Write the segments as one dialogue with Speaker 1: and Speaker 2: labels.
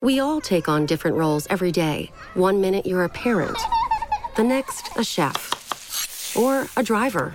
Speaker 1: We all take on different roles every day. One minute you're a parent, the next, a chef, or a driver.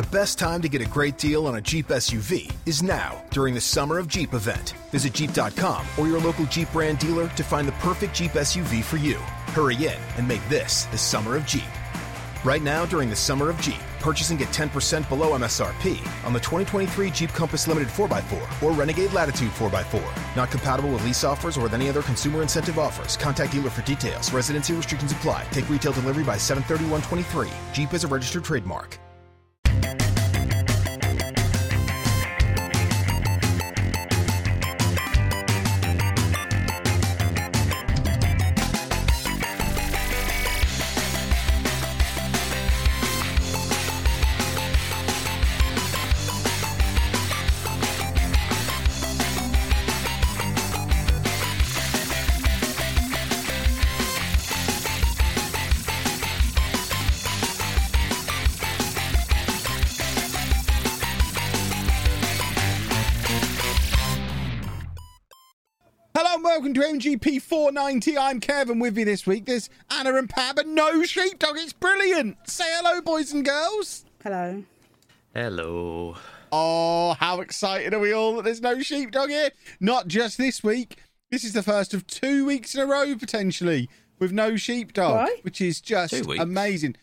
Speaker 2: The best time to get a great deal on a Jeep SUV is now during the Summer of Jeep event. Visit Jeep.com or your local Jeep brand dealer to find the perfect Jeep SUV for you. Hurry in and make this the Summer of Jeep. Right now, during the Summer of Jeep, purchase and get 10% below MSRP on the 2023 Jeep Compass Limited 4x4 or Renegade Latitude 4x4. Not compatible with lease offers or with any other consumer incentive offers. Contact dealer for details. Residency restrictions apply. Take retail delivery by 731.23. Jeep is a registered trademark.
Speaker 3: MGP 490. I'm Kevin with you this week. There's Anna and Pab, but no sheepdog. It's brilliant. Say hello, boys and girls.
Speaker 4: Hello.
Speaker 5: Hello.
Speaker 3: Oh, how excited are we all that there's no sheepdog here? Not just this week. This is the first of two weeks in a row, potentially, with no sheepdog,
Speaker 4: Right.
Speaker 3: which is just amazing.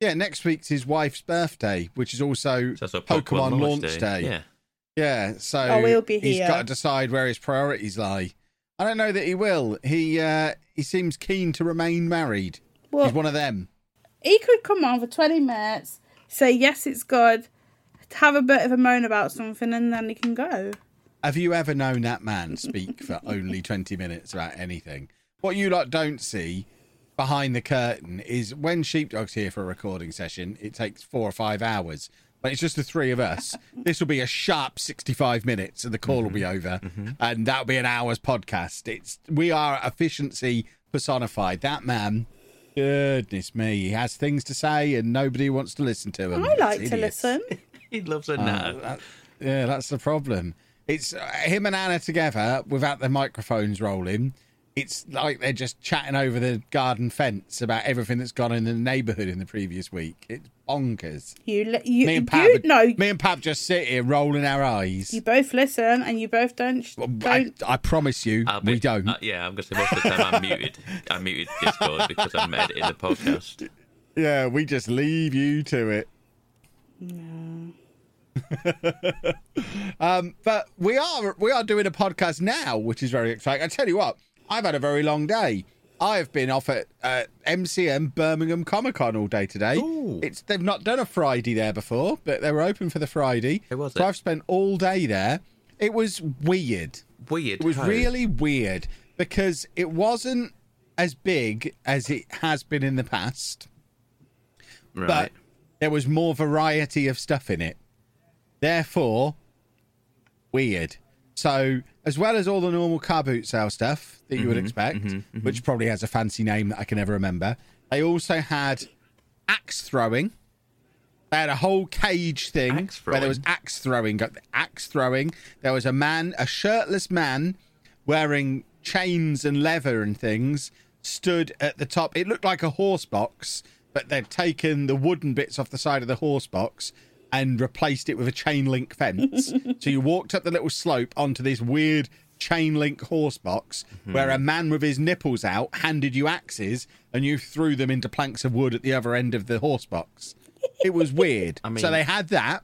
Speaker 3: Yeah, next week's his wife's birthday, which is also
Speaker 5: So that's
Speaker 3: Pokemon, launch day.
Speaker 5: Yeah.
Speaker 3: Yeah, so
Speaker 4: Oh, we'll be
Speaker 3: he's
Speaker 4: here.
Speaker 3: got to decide where his priorities lie. I don't know that he will. He uh, he seems keen to remain married.
Speaker 4: Well,
Speaker 3: he's one of them.
Speaker 4: he could come on for 20 minutes, say, yes, it's good, have a bit of a moan about something, and then he can go.
Speaker 3: Have you ever known that man speak for only twenty minutes about anything? What you lot don't see behind the curtain is when Sheepdog's here for a recording session, it takes four or five hours. But it's just the three of us. This will be a sharp sixty-five minutes, and the call will be over, and that'll be an hour's podcast. It's we are efficiency personified. That man, goodness me, he has things to say, and nobody wants to listen to him.
Speaker 4: I like
Speaker 3: It's
Speaker 4: to listen.
Speaker 5: He loves a
Speaker 3: Uh,
Speaker 5: no.
Speaker 3: that- yeah, that's the problem. It's uh, him and Anna together without the microphones rolling. It's like they're just chatting over the garden fence about everything that's gone in the neighbourhood in the previous week. It's bonkers.
Speaker 4: You, li- you,
Speaker 3: Me and
Speaker 4: you
Speaker 3: Pab,
Speaker 4: no,
Speaker 3: me and Pab just sit here rolling our eyes.
Speaker 4: you both listen, and you both don't.
Speaker 3: I,
Speaker 4: don't
Speaker 3: I promise you,
Speaker 5: I'll be-
Speaker 3: we don't.
Speaker 5: uh, yeah, I'm going to say most of the time I'm muted. I'm muted Discord because I'm editing the podcast.
Speaker 3: yeah, we just leave you to it. um, but we are we are doing a podcast now, which is very exciting. I tell you what, I've had a very long day. I have been off at uh, MCM Birmingham Comic Con all day today.
Speaker 5: Ooh.
Speaker 3: It's they've not done a Friday there before, but they were open for the Friday.
Speaker 5: Who was
Speaker 3: so
Speaker 5: it?
Speaker 3: I've spent all day there. It was weird.
Speaker 5: Weird.
Speaker 3: It was
Speaker 5: how?
Speaker 3: really weird because it wasn't as big as it has been in the past
Speaker 5: right.
Speaker 3: but there was more variety of stuff in it. Therefore, weird. So, as well as all the normal car boot sale stuff that you would
Speaker 5: Mm-hmm,
Speaker 3: expect, which probably has a fancy name that I can never remember, they also had axe throwing. They had a whole cage thing where there was axe throwing. Got axe throwing. There was a man, a shirtless man, wearing chains and leather and things, stood at the top. It looked like a horse box, but they'd taken the wooden bits off the side of the horse box and replaced it with a chain link fence. so you walked up the little slope onto this weird chain link horse box mm-hmm. where a man with his nipples out handed you axes and you threw them into planks of wood at the other end of the horse box. It was weird.
Speaker 5: I mean-
Speaker 3: so they had that.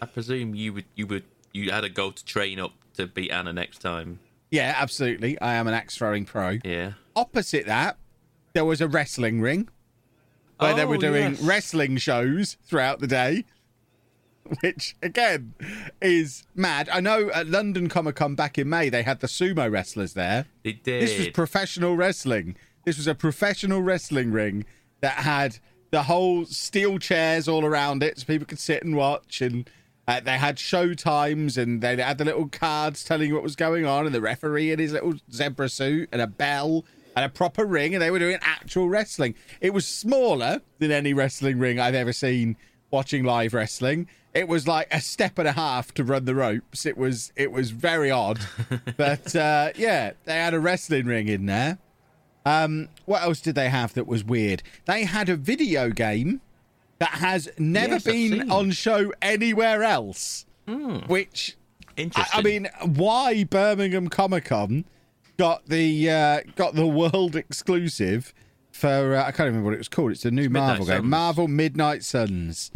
Speaker 5: I presume you would you would you had a goal to train up to beat Anna next time.
Speaker 3: Yeah, absolutely. I am an axe throwing pro.
Speaker 5: Yeah.
Speaker 3: Opposite that, there was a wrestling ring where they were
Speaker 5: Oh,
Speaker 3: doing
Speaker 5: yes.
Speaker 3: wrestling shows throughout the day, which again is mad. I know at London Comic Con back in May they had the sumo wrestlers there.
Speaker 5: They did.
Speaker 3: This was professional wrestling. This was a professional wrestling ring that had the whole steel chairs all around it, so people could sit and watch. And uh, they had show times, and they had the little cards telling you what was going on, and the referee in his little zebra suit, and a bell, and a proper ring, and they were doing actual wrestling. It was smaller than any wrestling ring I've ever seen watching live wrestling. It was like a step and a half to run the ropes. It was it was very odd, but uh, yeah, they had a wrestling ring in there. Um, what else did they have that was weird? They had a video game that has never
Speaker 5: Yes,
Speaker 3: been on show anywhere else. Which I,
Speaker 5: Interesting.
Speaker 3: I mean, why Birmingham Comic Con got the uh, got the world exclusive for uh, I can't remember what it was called. It's a new
Speaker 5: Midnight
Speaker 3: Marvel game,
Speaker 5: Suns.
Speaker 3: Marvel Midnight Suns.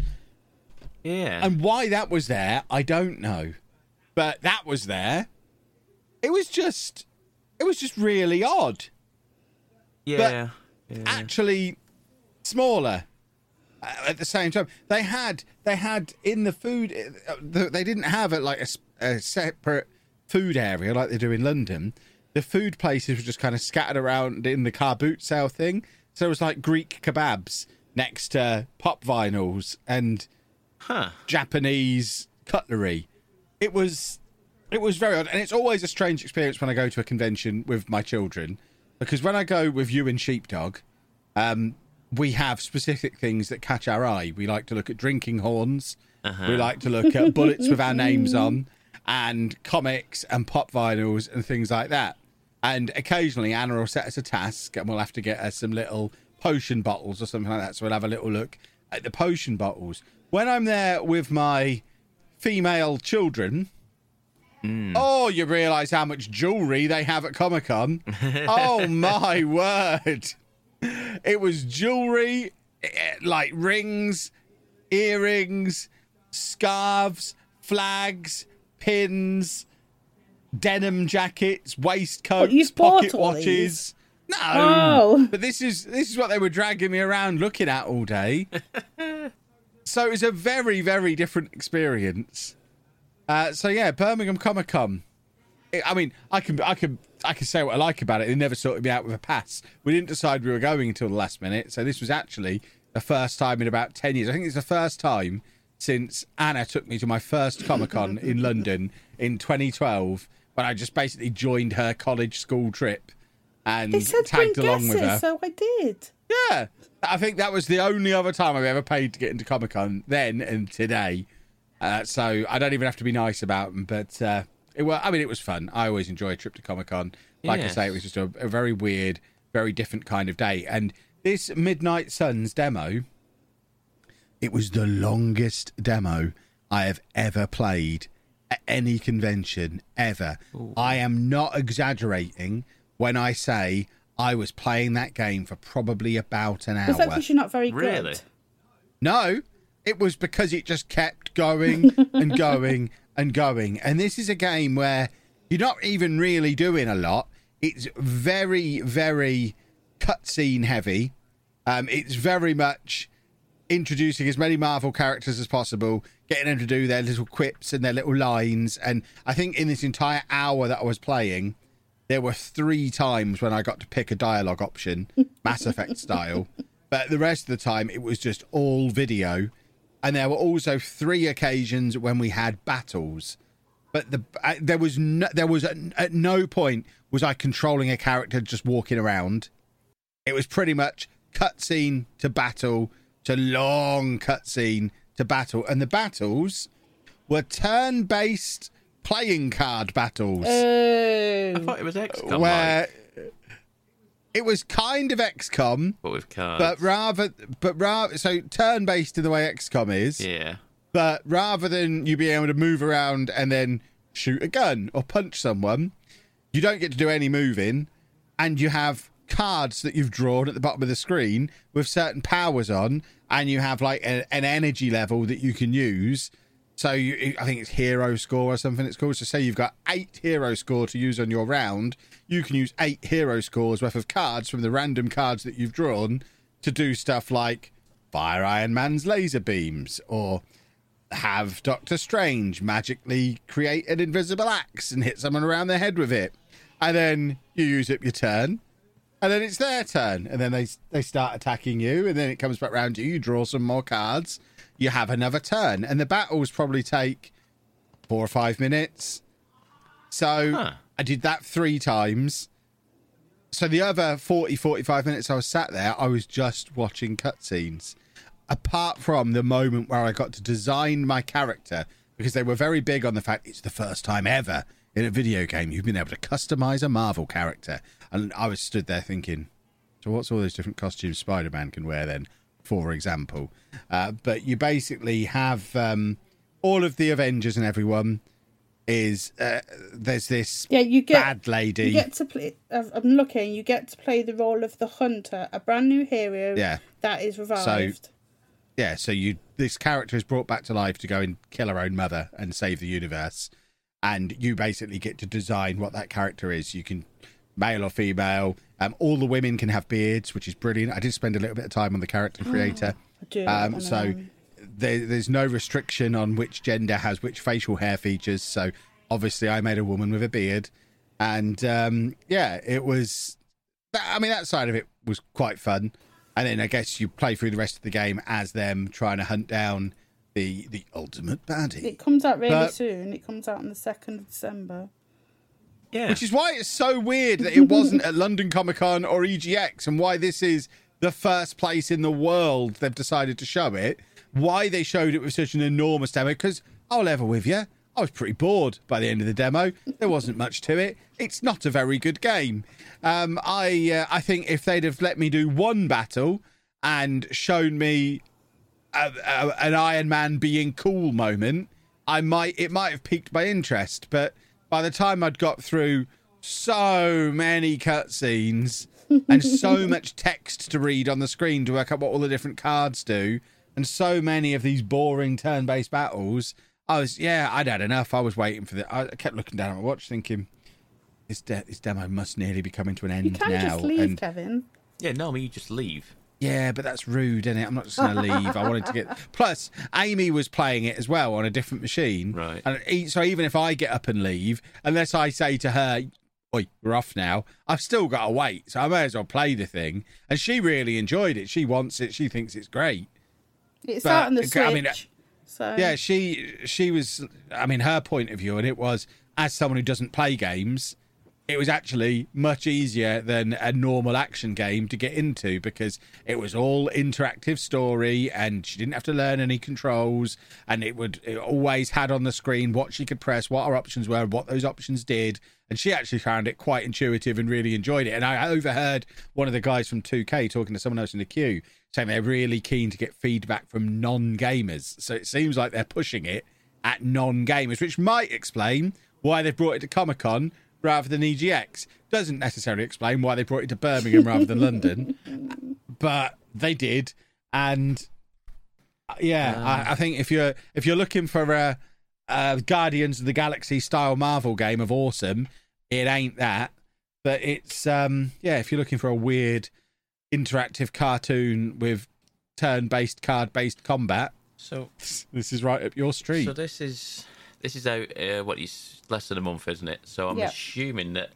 Speaker 5: Yeah.
Speaker 3: And why that was there, I don't know. But that was there. It was just it was just really odd.
Speaker 5: yeah. yeah.
Speaker 3: Actually smaller uh, at the same time. They had they had in the food uh, they didn't have it like a separate food area like they do in London. The food places were just kind of scattered around in the car boot sale thing. So it was like Greek kebabs next to pop vinyls and
Speaker 5: Huh.
Speaker 3: Japanese cutlery. It was it was very odd, and it's always a strange experience when I go to a convention with my children, because when I go with you and Sheepdog, um, we have specific things that catch our eye. We like to look at drinking horns. We like to look at bullets with our names on, and comics and pop vinyls and things like that. And occasionally, Anna will set us a task, and we'll have to get us some little potion bottles or something like that. So we'll have a little look at the potion bottles. When I'm there with my female children, oh, you realise how much jewellery they have at Comic Con. oh my word! It was jewellery, eh, like rings, earrings, scarves, flags, pins, denim jackets, waistcoats,
Speaker 4: What,
Speaker 3: pocket
Speaker 4: all
Speaker 3: watches.
Speaker 4: these?
Speaker 3: No,
Speaker 4: Oh.
Speaker 3: but this is this is what they were dragging me around looking at all day. so it was a very very different experience. Uh, so yeah, Birmingham Comic Con. I- mean, I can I can I can say what I like about it. They never sorted me out with a pass. We didn't decide we were going until the last minute, so this was actually the first time in about ten years. I think it's the first time since Anna took me to my first Comic Con in London in 2012, when I just basically joined her college school trip and
Speaker 4: They said
Speaker 3: tagged along with her.
Speaker 4: so I did.
Speaker 3: Yeah, I think that was the only other time I've ever paid to get into Comic Con. Then and today, uh, so I don't even have to be nice about them. But uh, it well, I mean, it was fun. I always enjoy a trip to Comic Con. Like I say, it was just a, a very weird, very different kind of day. And this Midnight Suns demo, it was the longest demo I have ever played at any convention ever. I am not exaggerating when I say I was playing that game for probably about an hour.
Speaker 4: Was that because you're not very
Speaker 5: Really?
Speaker 4: good?
Speaker 3: No, it was because it just kept going and going and going. And this is a game where you're not even really doing a lot. It's very, very cutscene heavy. Um, it's very much introducing as many Marvel characters as possible, getting them to do their little quips and their little lines. And I think in this entire hour that I was playing, there were three times when I got to pick a dialogue option, Mass Effect style. But the rest of the time, it was just all video. And there were also three occasions when we had battles. But the uh, there was no, there was at, at no point was I controlling a character just walking around. It was pretty much cutscene to battle to long cutscene to battle, and the battles were turn-based playing card battles oh.
Speaker 5: I
Speaker 4: Oh.
Speaker 5: thought it was XCOM,
Speaker 3: where
Speaker 5: like,
Speaker 3: it was kind of XCOM,
Speaker 5: but with cards.
Speaker 3: but rather, but rather, so turn-based in the way XCOM is,
Speaker 5: yeah.
Speaker 3: but rather than you being able to move around and then shoot a gun or punch someone, you don't get to do any moving, and you have cards that you've drawn at the bottom of the screen with certain powers on, and you have like a, an energy level that you can use. So you, I think it's hero score or something it's called. So say you've got eight hero score to use on your round, you can use eight hero scores worth of cards from the random cards that you've drawn to do stuff like fire Iron Man's laser beams or have Doctor Strange magically create an invisible axe and hit someone around the head with it. And then you use up your turn. and then it's their turn, and then they they start attacking you, and then it comes back round to you. You draw some more cards. You have another turn, and the battles probably take four or five minutes. So
Speaker 5: Huh.
Speaker 3: I did that three times. So the other 40, 45 minutes I was sat there, I was just watching cutscenes. Apart from the moment where I got to design my character, because they were very big on the fact it's the first time ever in a video game you've been able to customize a Marvel character. And I was stood there thinking, so what's all those different costumes Spider Man can wear then, for example? Uh, but you basically have um, all of the Avengers and everyone is uh, there's this
Speaker 4: Yeah, you get
Speaker 3: bad lady.
Speaker 4: You get to play. I'm looking. You get to play the role of the hunter, a brand new hero.
Speaker 3: Yeah.
Speaker 4: that is revived.
Speaker 3: yeah, so you this character is brought back to life to go and kill her own mother and save the universe, and you basically get to design what that character is. You can male or female. Um, all the women can have beards, which is brilliant. I did spend a little bit of time on the character creator.
Speaker 4: I do.
Speaker 3: Um, so there, there's no restriction on which gender has which facial hair features. So obviously, I made a woman with a beard, and um, yeah, it was. I mean, that side of it was quite fun. And then I guess you play through the rest of the game as them trying to hunt down the the ultimate baddie.
Speaker 4: it comes out really
Speaker 3: but-
Speaker 4: soon. It comes out on the second of December.
Speaker 5: Yeah.
Speaker 3: Which is why it's so weird that it wasn't at London Comic Con or EGX, and why this is the first place in the world they've decided to show it. Why they showed it with such an enormous demo? Because I'll level with you, I was pretty bored by the end of the demo. There wasn't much to it. It's not a very good game. Um, I uh, I think if they'd have let me do one battle and shown me a, a, an Iron Man being cool moment, I might it might have piqued my interest. But by the time I'd got through so many cutscenes and so much text to read on the screen to work out what all the different cards do, and so many of these boring turn-based battles, I was yeah, I'd had enough. I was waiting for the. I kept looking down at my watch, thinking. This, de- this demo must nearly be coming to an end now.
Speaker 4: You can
Speaker 3: now.
Speaker 4: just leave,
Speaker 3: and
Speaker 4: Kevin.
Speaker 5: yeah, no, I mean, you just leave.
Speaker 3: Yeah, but that's rude, isn't it? I'm not just going to leave. I wanted to get. Plus, Amy was playing it as well on a different machine.
Speaker 5: Right.
Speaker 3: And e- so even if I get up and leave, unless I say to her, "Oi, we're off now," I've still got to wait. So I may as well play the thing. And she really enjoyed it. She wants it. She thinks it's great.
Speaker 4: It's
Speaker 3: but,
Speaker 4: out on the Switch.
Speaker 3: I mean,
Speaker 4: so
Speaker 3: Yeah, she she was. I mean, her point of view, and it was as someone who doesn't play games, it was actually much easier than a normal action game to get into because it was all interactive story, and she didn't have to learn any controls, and it would it always had on the screen what she could press, what her options were, what those options did, and she actually found it quite intuitive and really enjoyed it. And I overheard one of the guys from 2K talking to someone else in the queue saying they're really keen to get feedback from non-gamers. So it seems like they're pushing it at non-gamers, which might explain why they've brought it to Comic Con rather than EGX. Doesn't necessarily explain why they brought it to Birmingham rather than London, but they did. And uh, yeah, I, I think if you're if you're looking for a, a Guardians of the Galaxy style Marvel game of awesome, it ain't that. But it's um yeah, if you're looking for a weird interactive cartoon with turn-based card-based combat,
Speaker 5: So,
Speaker 3: this is right up your street.
Speaker 5: so this is this is out uh, what is less than a month, isn't it? So I'm
Speaker 4: Yeah.
Speaker 5: assuming that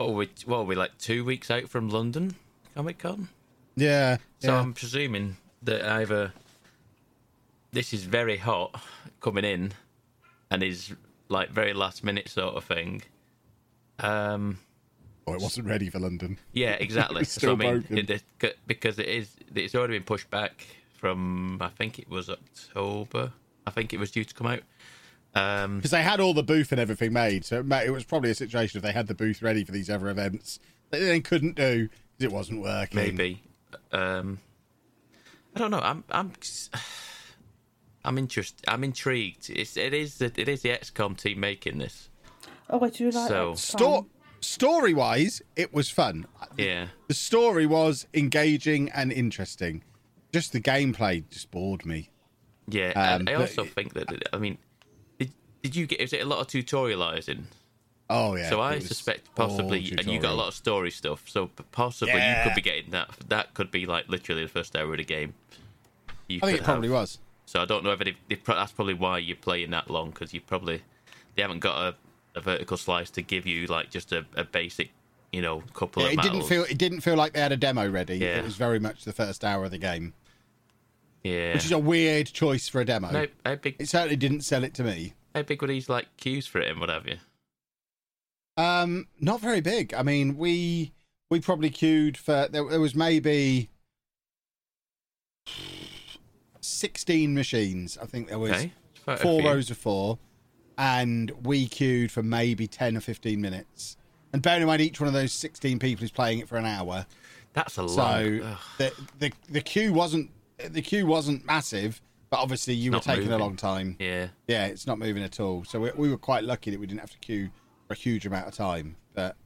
Speaker 5: oh, we well, we're like two weeks out from London Comic Con.
Speaker 3: yeah,
Speaker 5: So
Speaker 3: yeah.
Speaker 5: I'm presuming that either this is very hot coming in and is like very last minute sort of thing. Um,
Speaker 3: oh, it wasn't ready for London.
Speaker 5: yeah, exactly.
Speaker 3: It's
Speaker 5: That's what I mean. It- it- because it is, it's already been pushed back from. I think it was October. I think it was due to come out. Um,
Speaker 3: because they had all the booth and everything made. So it, was probably a situation if they had the booth ready for these other events that they couldn't do because it wasn't working.
Speaker 5: maybe. Um, I don't know. I'm. I'm. I'm interested. I'm intrigued. It's. It is. The, it is the XCOM team making this.
Speaker 4: oh, I do like
Speaker 5: So-
Speaker 4: that.
Speaker 3: Sto- story wise, it was fun.
Speaker 5: Yeah.
Speaker 3: The story was engaging and interesting. Just the gameplay just bored me.
Speaker 5: Yeah,
Speaker 3: Um,
Speaker 5: and I also
Speaker 3: it-
Speaker 5: think that I mean, did, you get? Is it a lot of tutorializing?
Speaker 3: Oh yeah.
Speaker 5: so I suspect possibly, and you got a lot of story stuff. So possibly you could be getting that. That could be like literally the first hour of the game. You
Speaker 3: I think it probably
Speaker 5: have.
Speaker 3: was.
Speaker 5: So I don't know if they, they, pro- that's probably why you're playing that long because you probably they haven't got a, a vertical slice to give you like just a, a basic you know, couple
Speaker 3: Yeah,
Speaker 5: of
Speaker 3: it didn't feel it didn't feel like they had a demo ready.
Speaker 5: Yeah.
Speaker 3: It was very much the first hour of the game,
Speaker 5: Yeah.
Speaker 3: which is a weird choice for a demo.
Speaker 5: No, big?
Speaker 3: It certainly didn't sell it to me.
Speaker 5: How big were these like queues for it and what have you?
Speaker 3: Um, not very big. I mean, we we probably queued for there, there was maybe sixteen machines. I think there was
Speaker 5: Okay,
Speaker 3: four rows of four, and we queued for maybe ten or fifteen minutes. And bearing in mind, each one of those sixteen people is playing it for an hour.
Speaker 5: That's a lot. So
Speaker 3: the the the queue wasn't the queue wasn't massive, but obviously you were
Speaker 5: Not
Speaker 3: taking a long time.
Speaker 5: Yeah.
Speaker 3: Yeah, it's not moving at all. So we, we were quite lucky that we didn't have to queue for a huge amount of time. But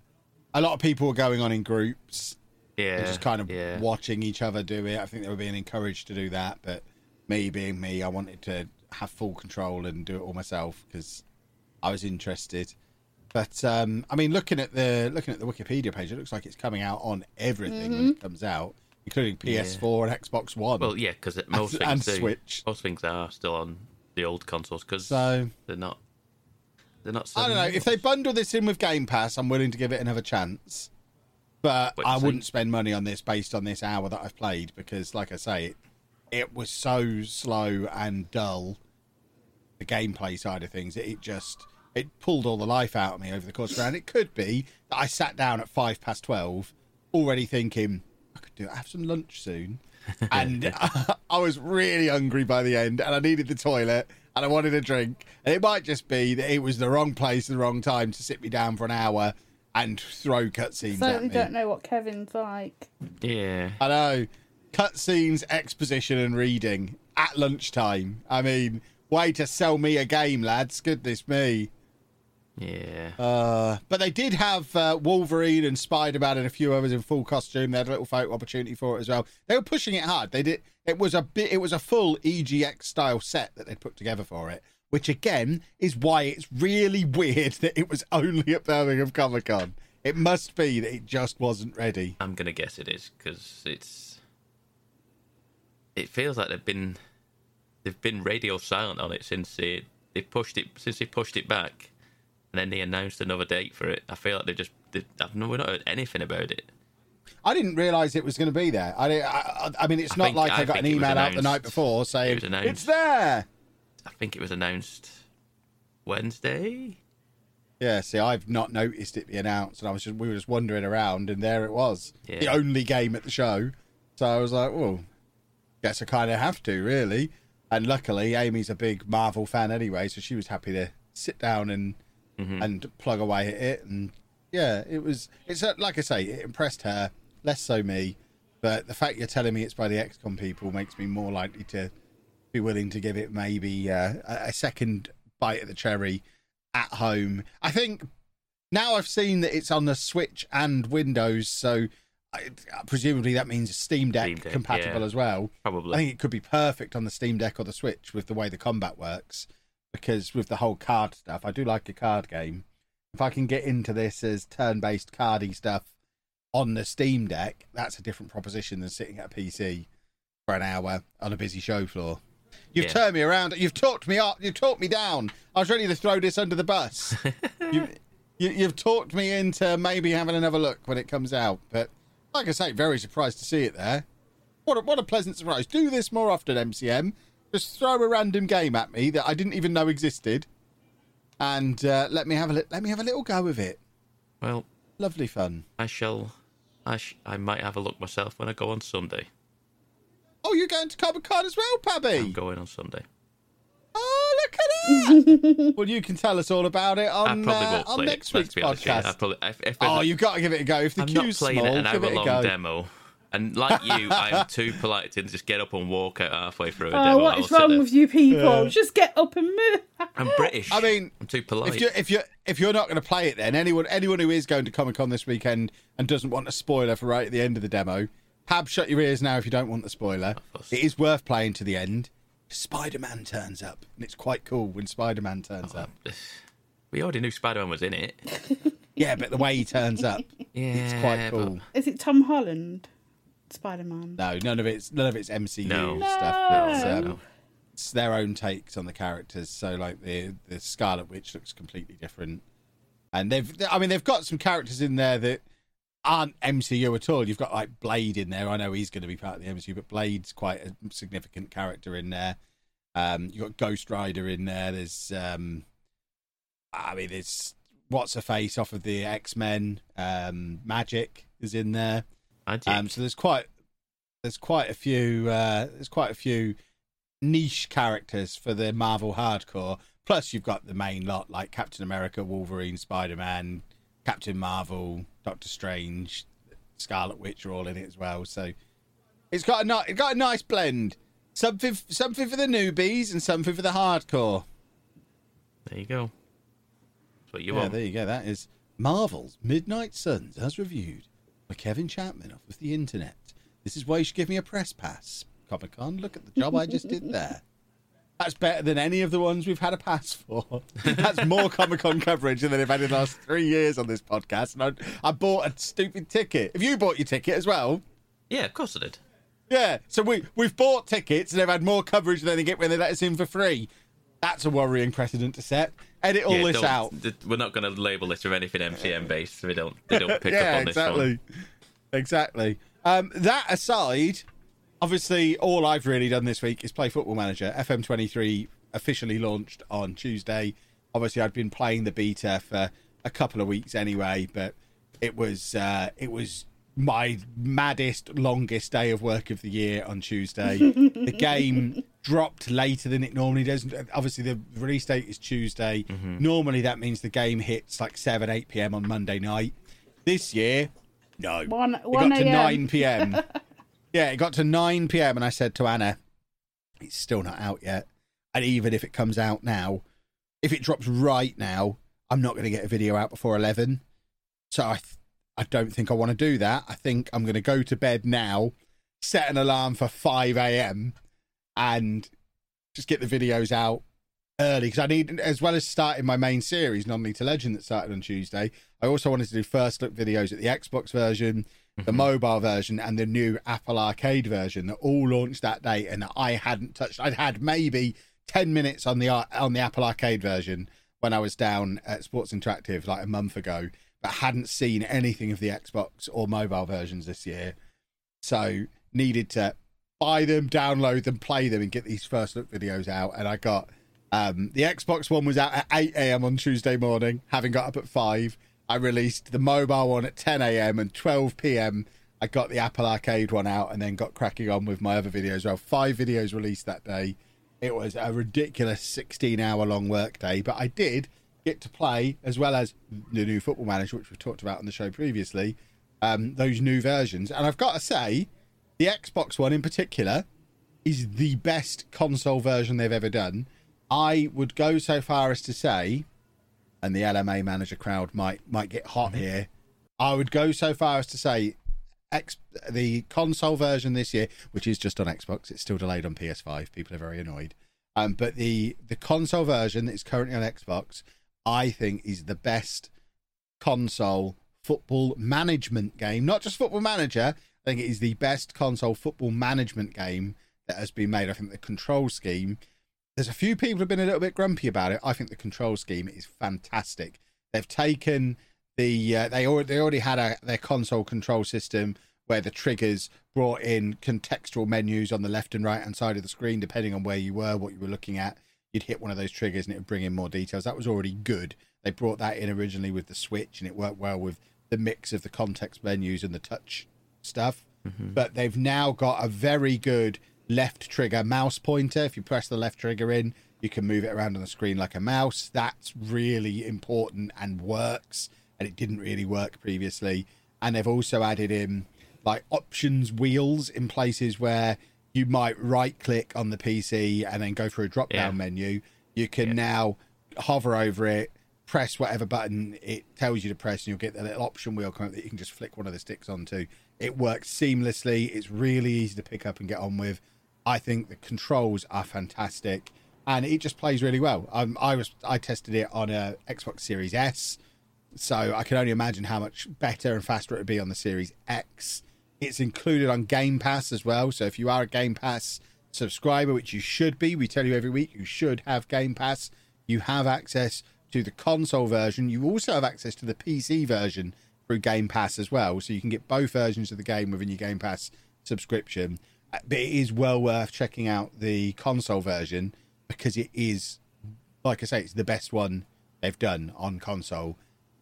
Speaker 3: a lot of people were going on in groups
Speaker 5: Yeah.
Speaker 3: just kind of
Speaker 5: yeah.
Speaker 3: watching each other do it. I think they were being encouraged to do that. But me being me, I wanted to have full control and do it all myself because I was interested. But um, I mean, looking at the looking at the Wikipedia page, it looks like it's coming out on everything when it comes out, including PS4 and Xbox One.
Speaker 5: Well, yeah, because most
Speaker 3: And-
Speaker 5: things
Speaker 3: and
Speaker 5: do.
Speaker 3: Switch.
Speaker 5: Most things are still on the old consoles because
Speaker 3: So-
Speaker 5: they're not. They're not.
Speaker 3: I don't know. If they bundle this in with Game Pass, I'm willing to give it another chance. But
Speaker 5: Wait
Speaker 3: I
Speaker 5: see.
Speaker 3: wouldn't spend money on this based on this hour that I've played because, like I say, it, it was so slow and dull. The gameplay side of things, it, it just it pulled all the life out of me over the course of the round. It could be that I sat down at five past twelve, already thinking do it, have some lunch soon, and I was really hungry by the end, and I needed the toilet, and I wanted a drink. And it might just be that it was the wrong place, at the wrong time to sit me down for an hour and throw cutscenes at
Speaker 4: Certainly
Speaker 3: me.
Speaker 4: don't know what Kevin's like.
Speaker 5: Yeah.
Speaker 3: I know. Cutscenes, exposition, and reading at lunchtime. I mean, way to sell me a game, lads. Goodness me.
Speaker 5: Yeah.
Speaker 3: Uh, but they did have uh, Wolverine and Spider Man and a few others in full costume. They had a little photo opportunity for it as well. They were pushing it hard. They did. It was a bit. It was a full EGX style set that they'd put together for it. Which again is why it's really weird that it was only at Birmingham Comic Con. It must be that it just wasn't ready.
Speaker 5: I'm gonna guess it is because it's. It feels like they've been, they've been radio silent on it since they they pushed it since they pushed it back, and then they announced another date for it. I feel like they just they, I've no, we've not heard anything about it.
Speaker 3: I didn't realise it was going to be there. I, I, I mean, it's
Speaker 5: I
Speaker 3: not
Speaker 5: think-
Speaker 3: like I,
Speaker 5: I
Speaker 3: got an
Speaker 5: it
Speaker 3: email out the night before saying
Speaker 5: announced.
Speaker 3: it's there.
Speaker 5: I think it was announced Wednesday.
Speaker 3: Yeah, see, I've not noticed it be announced, and I was just we were just wandering around, and there it was, the
Speaker 5: Yeah.
Speaker 3: only game at the show. So I was like, well, guess I kind of have to, really. And luckily, Amy's a big Marvel fan anyway, so she was happy to sit down and and plug away at it. And yeah, it was. It's uh, like I say, it impressed her, less so me. But the fact you're telling me it's by the XCOM people makes me more likely to be willing to give it maybe uh, a second bite of the cherry at home. I think now I've seen that it's on the Switch and Windows, so I, presumably that means Steam Deck,
Speaker 5: Steam Deck,
Speaker 3: compatible
Speaker 5: yeah.
Speaker 3: as well.
Speaker 5: Probably.
Speaker 3: I think it could be perfect on the Steam Deck or the Switch with the way the combat works, because with the whole card stuff, I do like a card game. If I can get into this as turn-based cardy stuff on the Steam Deck, that's a different proposition than sitting at a PC for an hour on a busy show floor. You've
Speaker 5: Yeah.
Speaker 3: turned me around. You've talked me up. You've talked me down. I was ready to throw this under the bus. you, you, you've talked me into maybe having another look when it comes out. But like I say, very surprised to see it there. What a, what a pleasant surprise. Do this more often, MCM. Just throw a random game at me that I didn't even know existed, and uh, let me have a li- let me have a little go of it.
Speaker 5: well,
Speaker 3: Lovely fun.
Speaker 5: I shall. I sh- I might have a look myself when I go on Sunday.
Speaker 3: Oh, you're going to Comic Con as well, Pabby?
Speaker 5: I'm going on Sunday.
Speaker 3: Oh, look at that! well, you can tell us all about it
Speaker 5: I
Speaker 3: on
Speaker 5: probably
Speaker 3: uh,
Speaker 5: won't
Speaker 3: on next
Speaker 5: it.
Speaker 3: week's
Speaker 5: be honest with you. I
Speaker 3: podcast.
Speaker 5: probably, if, if
Speaker 3: Oh,
Speaker 5: a-
Speaker 3: you've got to give it a go. If the
Speaker 5: I'm not
Speaker 3: queue's
Speaker 5: playing
Speaker 3: small,
Speaker 5: it an
Speaker 3: give
Speaker 5: hour
Speaker 3: it a
Speaker 5: long
Speaker 3: go.
Speaker 5: demo. And like you, I'm too polite to just get up and walk out halfway through a
Speaker 4: Oh,
Speaker 5: demo.
Speaker 4: what
Speaker 5: I'll
Speaker 4: is
Speaker 5: sit
Speaker 4: wrong with you people? Just get up and move.
Speaker 5: I'm British.
Speaker 3: I mean,
Speaker 5: I'm too polite.
Speaker 3: If you if you if you're not going to play it, then anyone anyone who is going to Comic Con this weekend and doesn't want a spoiler for right at the end of the demo, Pab, shut your ears now if you don't want the spoiler. It is worth playing to the end. Spider Man turns up, and it's quite cool when Spider Man turns
Speaker 5: Oh.
Speaker 3: up.
Speaker 5: we already knew Spider-Man was in it.
Speaker 3: Yeah, but the way he turns up, yeah, it's quite
Speaker 5: Yeah,
Speaker 3: cool.
Speaker 4: Is it Tom Holland? Spider Man.
Speaker 3: No, none of it's none of it's MCU
Speaker 5: No.
Speaker 3: stuff.
Speaker 4: No.
Speaker 3: It's, um,
Speaker 5: No.
Speaker 3: it's their own takes on the characters. So like the the Scarlet Witch looks completely different, and they've I mean they've got some characters in there that aren't MCU at all. You've got like Blade in there. I know he's going to be part of the MCU, but Blade's quite a significant character in there. Um, you've got Ghost Rider in there. There's, um, I mean, there's what's a face off of the X Men. Um, Magik is in there.
Speaker 5: Magik.
Speaker 3: Um, so there's quite there's quite a few uh, there's quite a few niche characters for the Marvel hardcore. Plus, you've got the main lot like Captain America, Wolverine, Spider Man, Captain Marvel, Doctor Strange, Scarlet Witch are all in it as well. So it's got a ni- it's got a nice blend. Something something for the newbies and something for the hardcore.
Speaker 5: there you go. That's what you
Speaker 3: yeah,
Speaker 5: want.
Speaker 3: there you go. That is Marvel's Midnight Suns as reviewed by Kevin Chapman off of the internet. This is why you should give me a press pass. Comic Con, look at the job I just did there. That's better than any of the ones we've had a pass for. That's more Comic Con coverage than they've had in the last three years on this podcast. And I, I bought a stupid ticket. Have you bought your ticket as well?
Speaker 5: Yeah, of course I did.
Speaker 3: Yeah. So we we've bought tickets and they've had more coverage than they get when they let us in for free. That's a worrying precedent to set. Edit all
Speaker 5: yeah,
Speaker 3: this out.
Speaker 5: We're not going to label this with anything MCM based. We don't. They don't pick
Speaker 3: yeah,
Speaker 5: up on this
Speaker 3: exactly.
Speaker 5: one.
Speaker 3: Exactly. Um, that aside, obviously, all I've really done this week is play Football Manager. FM23 officially launched on Tuesday. Obviously, I'd been playing the beta for a couple of weeks anyway, but it was uh, it was my maddest, longest day of work of the year on Tuesday. the game dropped later than it normally does. Obviously, the release date is Tuesday. Mm-hmm. Normally, that means the game hits like 7, 8 p.m. on Monday night. This year, no.
Speaker 4: One-
Speaker 3: it
Speaker 4: 1
Speaker 3: got to 9 p.m. yeah, it got to 9 p.m. and I said to Anna, it's still not out yet. And even if it comes out now, if it drops right now, I'm not going to get a video out before 11. So I, th- I don't think I want to do that. I think I'm going to go to bed now, set an alarm for 5 a.m. and just get the videos out early because I need, as well as starting my main series, League to Legend, that started on Tuesday. I also wanted to do first look videos at the Xbox version, the mm-hmm. mobile version, and the new Apple Arcade version that all launched that day, and that I hadn't touched. I'd had maybe ten minutes on the on the Apple Arcade version when I was down at Sports Interactive like a month ago, but hadn't seen anything of the Xbox or mobile versions this year. So needed to buy them, download them, play them, and get these first look videos out. And I got um, the Xbox one was out at 8 a.m. on Tuesday morning, having got up at 5. I released the mobile one at 10 a.m. and 12 p.m. I got the Apple Arcade one out and then got cracking on with my other videos. Well, five videos released that day. It was a ridiculous 16 hour long work day, but I did get to play, as well as the new Football Manager, which we've talked about on the show previously, um, those new versions. And I've got to say, the Xbox one in particular is the best console version they've ever done. I would go so far as to say, and the LMA manager crowd might might get hot here. I would go so far as to say, X, the console version this year, which is just on Xbox, it's still delayed on PS5. People are very annoyed. Um, but the the console version that is currently on Xbox, I think, is the best console football management game. Not just Football Manager. I think it is the best console football management game that has been made. I think the control scheme. There's a few people have been a little bit grumpy about it. I think the control scheme is fantastic. They've taken the uh, they already they already had a their console control system where the triggers brought in contextual menus on the left and right hand side of the screen depending on where you were, what you were looking at. You'd hit one of those triggers and it would bring in more details. That was already good. They brought that in originally with the Switch and it worked well with the mix of the context menus and the touch stuff. Mm-hmm. But they've now got a very good left trigger mouse pointer. If you press the left trigger in, you can move it around on the screen like a mouse. That's really important and works. And it didn't really work previously. And they've also added in like options wheels in places where you might right click on the PC and then go through a drop down
Speaker 5: Yeah.
Speaker 3: menu. You can now hover over it, press whatever button it tells you to press, and you'll get the little option wheel come up that you can just flick one of the sticks onto. It works seamlessly. It's really easy to pick up and get on with. I think the controls are fantastic, and it just plays really well. Um, I was I tested it on a Xbox Series S, so I can only imagine how much better and faster it would be on the Series X. It's included on Game Pass as well. So if you are a Game Pass subscriber, which you should be, we tell you every week you should have Game Pass. You have access to the console version. You also have access to the PC version through Game Pass as well, so you can get both versions of the game within your Game Pass subscription. Uh, But it is well worth checking out the console version because it is, like I say, it's the best one they've done on console,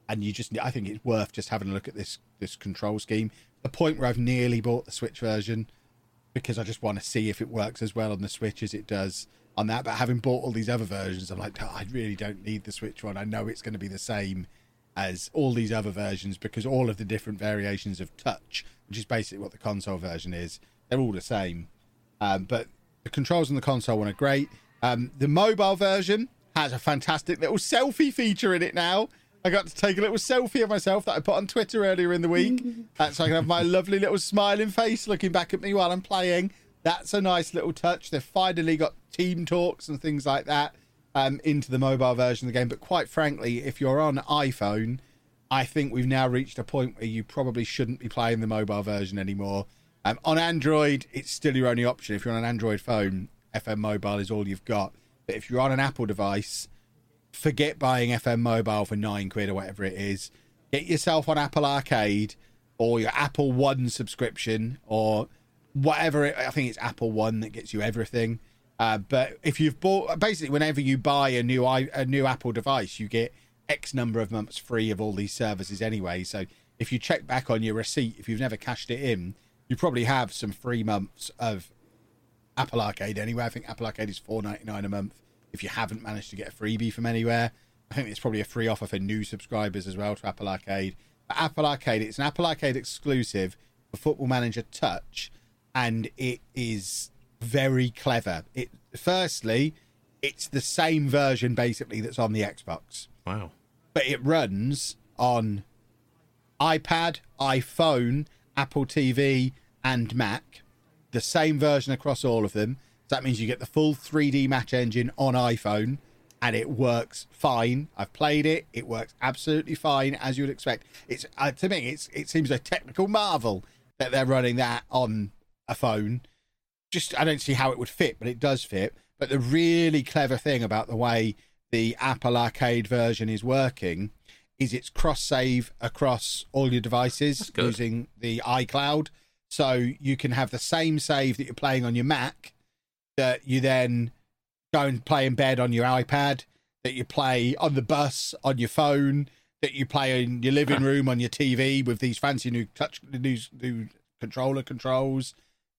Speaker 3: and you just I think it's worth just having a look at this this control scheme. The point where I've nearly bought the Switch version because I just want to see if it works as well on the Switch as it does on that. But having bought all these other versions, I'm like, "Oh, I really don't need the Switch one. I know it's going to be the same as all these other versions because all of the different variations of touch, which is basically what the console version is, they're all the same. Um, but the controls on the console one are great. Um, the mobile version has a fantastic little selfie feature in it now. I got to take a little selfie of myself that I put on Twitter earlier in the week. uh, so I can have my lovely little smiling face looking back at me while I'm playing. That's a nice little touch. They've finally got team talks and things like that um, into the mobile version of the game. But quite frankly, if you're on iPhone, I think we've now reached a point where you probably shouldn't be playing the mobile version anymore. Um, on Android, it's still your only option. If you're on an Android phone, FM Mobile is all you've got. But if you're on an Apple device, forget buying FM Mobile for nine quid or whatever it is. Get yourself on Apple Arcade or your Apple One subscription or whatever. It, I think it's Apple One that gets you everything. Uh, but if you've bought, basically, whenever you buy a new a new Apple device, you get X number of months free of all these services anyway. So if you check back on your receipt, if you've never cashed it in, you probably have some free months of Apple Arcade anyway. I think Apple Arcade is four ninety nine a month. If you haven't managed to get a freebie from anywhere, I think it's probably a free offer for new subscribers as well to Apple Arcade. But Apple Arcade, it's an Apple Arcade exclusive for Football Manager Touch, and it is very clever. It firstly, it's the same version basically that's on the Xbox
Speaker 5: Wow.
Speaker 3: but it runs on iPad, iPhone, Apple TV, and Mac. The same version across all of them. So that means you get the full 3D match engine on iPhone, and it works fine. I've played it; it works absolutely fine, as you would expect. It's uh, to me, it's it seems a technical marvel that they're running that on a phone just I don't see how it would fit, but it does fit. But the really clever thing about the way the Apple Arcade version is working is it's cross save across all your devices using the iCloud. So you can have the same save that you're playing on your Mac that you then go and play in bed on your iPad, that you play on the bus on your phone, that you play in your living room on your TV with these fancy new touch new, new controller controls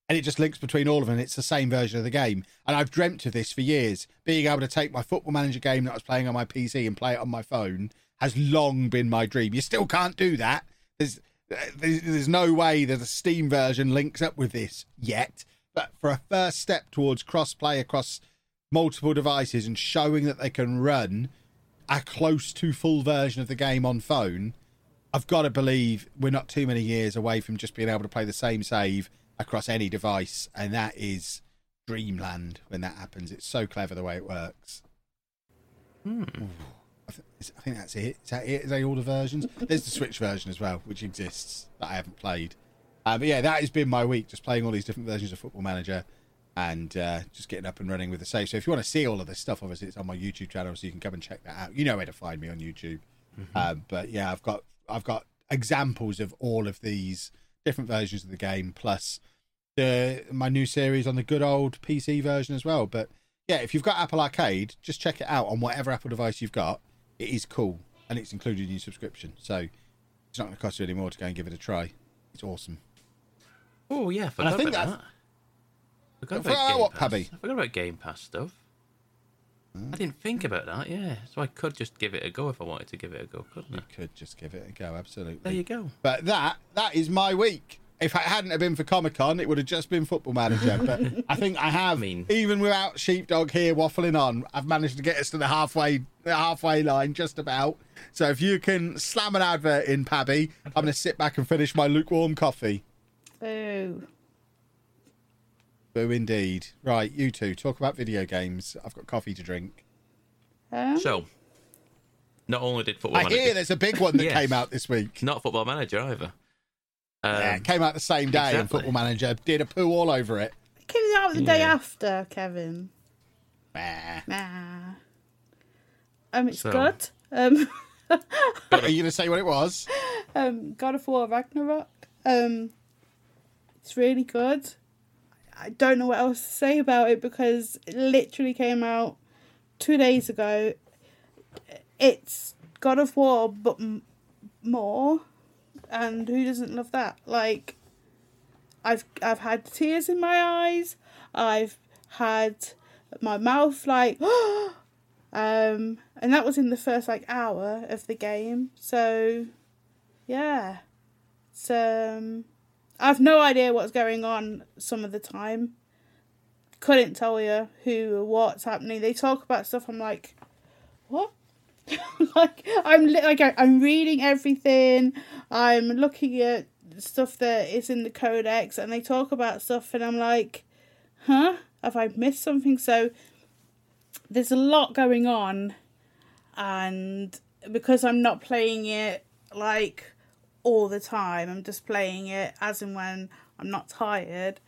Speaker 3: and it just links between all of them. It's the same version of the game, and I've dreamt of this for years. Being able to take my Football Manager game that I was playing on my PC and play it on my phone has long been my dream. You still can't do that. There's uh, there's, there's no way that a Steam version links up with this yet. But for a first step towards cross-play across multiple devices and showing that they can run a close to full version of the game on phone, I've got to believe we're not too many years away from just being able to play the same save across any device, and that is dreamland when that happens. It's so clever the way it works. Hmm. Ooh. I, th- I think that's it. Is that it? Is that all the versions? There's the Switch version as well, which exists that I haven't played. Uh, but yeah, that has been my week, just playing all these different versions of Football Manager and uh, just getting up and running with the save. So if you want to see all of this stuff, obviously it's on my YouTube channel, so you can come and check that out. You know where to find me on YouTube. Um, but yeah, I've got I've got examples of all of these different versions of the game, plus the my new series on the good old PC version as well. But yeah, if you've got Apple Arcade, just check it out on whatever Apple device you've got. It is cool, and it's included in your subscription, so it's not going to cost you any more to go and give it a try. It's awesome.
Speaker 5: Oh yeah, I
Speaker 3: And I
Speaker 5: forgot
Speaker 3: think
Speaker 5: about
Speaker 3: that's-
Speaker 5: that. Forgot
Speaker 3: Forgot
Speaker 5: about Game
Speaker 3: what,
Speaker 5: Pass.
Speaker 3: Pabby?
Speaker 5: I forgot about Game Pass stuff. Hmm. I didn't think about that. Yeah, so I could just give it a go if I wanted to give it a go, couldn't I?
Speaker 3: You could just give it a go, absolutely.
Speaker 5: There you go.
Speaker 3: But that that is my week. If it hadn't have been for Comic Con, it would have just been Football Manager. But I think I have,
Speaker 5: I mean-
Speaker 3: even without Sheepdog here waffling on, I've managed to get us to the halfway the halfway line just about. So if you can slam an advert in, Pabby, I'm going to sit back and finish my lukewarm coffee.
Speaker 4: Boo.
Speaker 3: Boo, indeed. Right, you two talk about video games. I've got coffee to drink.
Speaker 4: Huh?
Speaker 5: So, not only did Football
Speaker 3: I
Speaker 5: Manager,
Speaker 3: hear there's a big one that
Speaker 5: Yes.
Speaker 3: came out this week.
Speaker 5: not Football Manager either. Um,
Speaker 3: yeah, it came out the same day, and. Football Manager did a poo all over it.
Speaker 4: It came out the day
Speaker 5: Yeah.
Speaker 4: after, Kevin.
Speaker 3: Bah.
Speaker 4: Nah. Um, it's
Speaker 5: So-
Speaker 4: good. Um,
Speaker 3: Are you going to say what it was?
Speaker 4: um, God of War Ragnarok. Um, it's really good. I don't know what else to say about it because it literally came out two days ago. It's God of War, but m- more. And who doesn't love that? Like, I've I've had tears in my eyes. I've had my mouth like, um, and that was in the first like hour of the game. So, yeah, it's um, I've no idea what's going on some of the time. Couldn't tell you who what's happening. They talk about stuff. I'm like, what? like I'm li- like I'm reading everything. I'm looking at stuff that is in the codex, and they talk about stuff, and I'm like, huh? Have I missed something? So there's a lot going on, and because I'm not playing it like all the time, I'm just playing it as and when I'm not tired.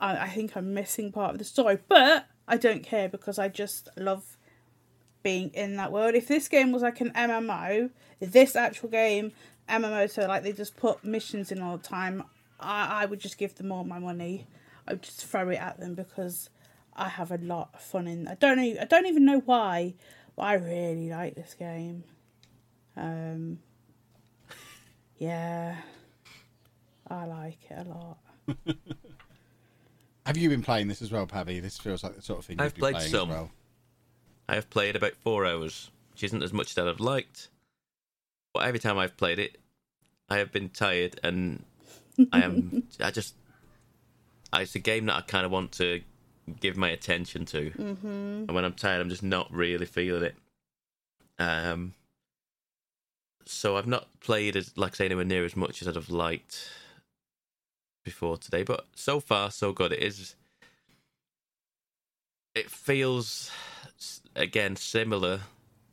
Speaker 4: I, I think I'm missing part of the story, but I don't care because I just love being in that world. If this game was like an MMO, this actual game MMO, so like they just put missions in all the time, I, I would just give them all my money. I would just throw it at them because I have a lot of fun in. I don't know. I don't even know why, but I really like this game. Um, yeah, I like it a lot.
Speaker 3: Have you been playing this as well, Pavi? This feels like the sort of thing
Speaker 5: I've
Speaker 3: you've been
Speaker 5: played
Speaker 3: playing
Speaker 5: some.
Speaker 3: as well.
Speaker 5: I have played about four hours, which isn't as much as I've liked. But every time I've played it, I have been tired, and I am. I just. It's a game that I kind of want to give my attention to, mm-hmm. and when I'm tired, I'm just not really feeling it. Um. So I've not played as, like I say, anywhere near as much as I'd have liked before today, but so far so good. It is. It feels again similar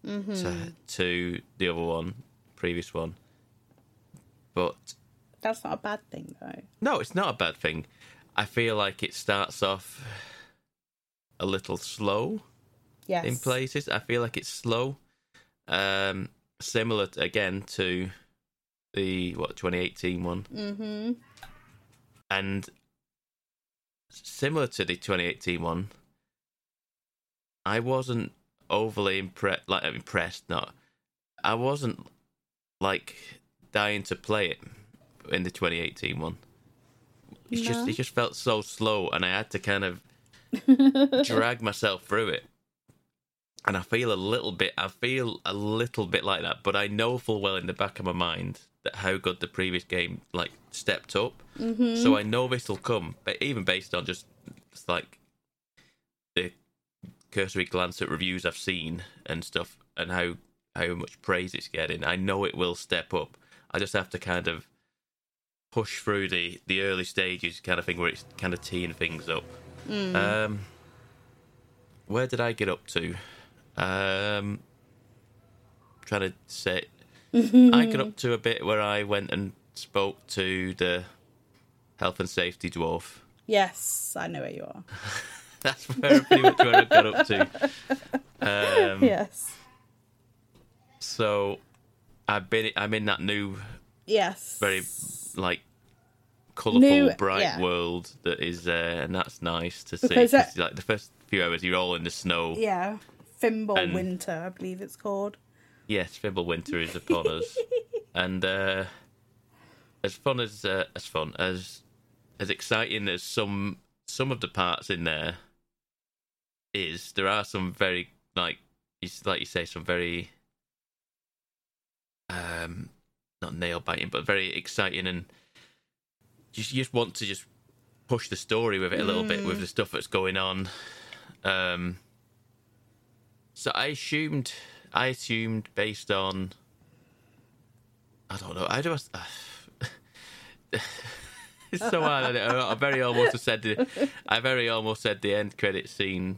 Speaker 5: to, to the other one, previous one, but
Speaker 4: That's not a bad thing though.
Speaker 5: no, it's not a bad thing. I feel like it starts off a little slow
Speaker 4: Yes.
Speaker 5: in places. I feel like it's slow, um, similar t- again to the what 2018 one,
Speaker 4: Mm-hmm.
Speaker 5: and similar to the 2018 one. I wasn't overly impressed. Like impressed, not. I wasn't like dying to play it in the 2018 one. It's just it just felt so slow, and I had to kind of drag myself through it. And I feel a little bit, I feel a little bit like that, but I know full well in the back of my mind that how good the previous game like stepped up.
Speaker 4: Mm-hmm.
Speaker 5: So I know this will come, but even based on just, just like the cursory glance at reviews I've seen and stuff, and how how much praise it's getting, I know it will step up. I just have to kind of push through the the early stages, kind of thing, where it's kind of teeing things up. Um, where did I get up to? Um, trying to say, I got up to a bit where I went and spoke to the health and safety dwarf.
Speaker 4: Yes, I know where you are.
Speaker 5: That's where pretty much where I got up to. Um,
Speaker 4: yes.
Speaker 5: So I've been, I'm in that new,
Speaker 4: Yes.
Speaker 5: very like colourful,
Speaker 4: New-
Speaker 5: bright
Speaker 4: yeah.
Speaker 5: world that is there, and that's nice to see.
Speaker 4: Because
Speaker 5: 'cause,
Speaker 4: that-
Speaker 5: like the first few hours, you're all in the snow.
Speaker 4: Yeah. Thimble
Speaker 5: And-
Speaker 4: Winter, I believe it's called.
Speaker 5: Yes, Fimbulwinter is upon us, and uh, as fun as uh, as fun as as exciting as some some of the parts in there is, there are some very like you like you say some very um not nail biting but very exciting and just you just want to just push the story with it a little bit with the stuff that's going on. Um, so I assumed, I assumed based on, I don't know, I just, it's so hard. I, I very almost have said the, I very almost said the end credit scene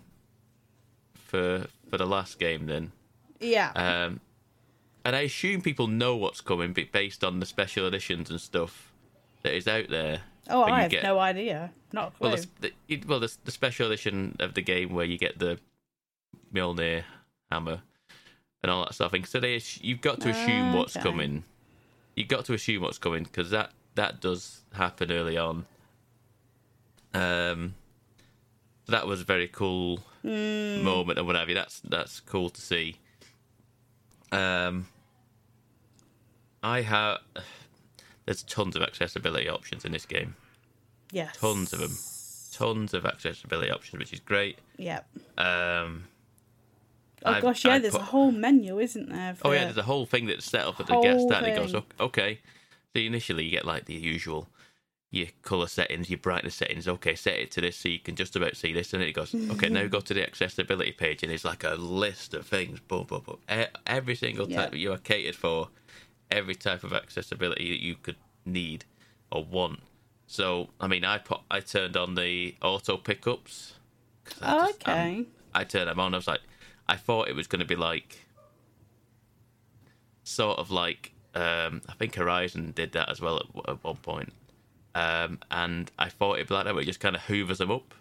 Speaker 5: for for the last game then.
Speaker 4: Yeah.
Speaker 5: Um, and I assume people know what's coming based on the special editions and stuff that is out there.
Speaker 4: oh, I have
Speaker 5: get-
Speaker 4: no idea. Not.
Speaker 5: Well, the, the, well, the, the special edition of the game where you get the Mjolnir hammer and all that stuff. And so they, you've got to assume what's coming. You've got to assume what's coming because that that does happen early on. Um, that was a very cool moment and whatever. That's that's cool to see. Um, I have. There's tons of accessibility options in this game.
Speaker 4: Yes.
Speaker 5: Tons of them. Tons of accessibility options, which is great.
Speaker 4: Yep.
Speaker 5: Um,
Speaker 4: Oh
Speaker 5: I've-
Speaker 4: gosh, yeah.
Speaker 5: I've
Speaker 4: there's
Speaker 5: put-
Speaker 4: a whole menu, isn't there?
Speaker 5: Oh yeah, there's a whole thing that's set up at the
Speaker 4: guest
Speaker 5: that. And it goes, okay. So initially you get like the usual, your color settings, your brightness settings. Okay, set it to this so you can just about see this. And it goes, okay, now go to the accessibility page, and it's like a list of things. Boom, boom, boom. Every single
Speaker 4: Yeah.
Speaker 5: type you are catered for, every type of accessibility that you could need or want. So I mean, I put, I turned on the auto pickups. I
Speaker 4: Oh,
Speaker 5: just- I'm-
Speaker 4: okay.
Speaker 5: I turned them on. I was like, I thought it was going to be like, sort of like, um, I think Horizon did that as well at, at one point. Um, and I thought it'd be like that, where it just kind of hoovers them up,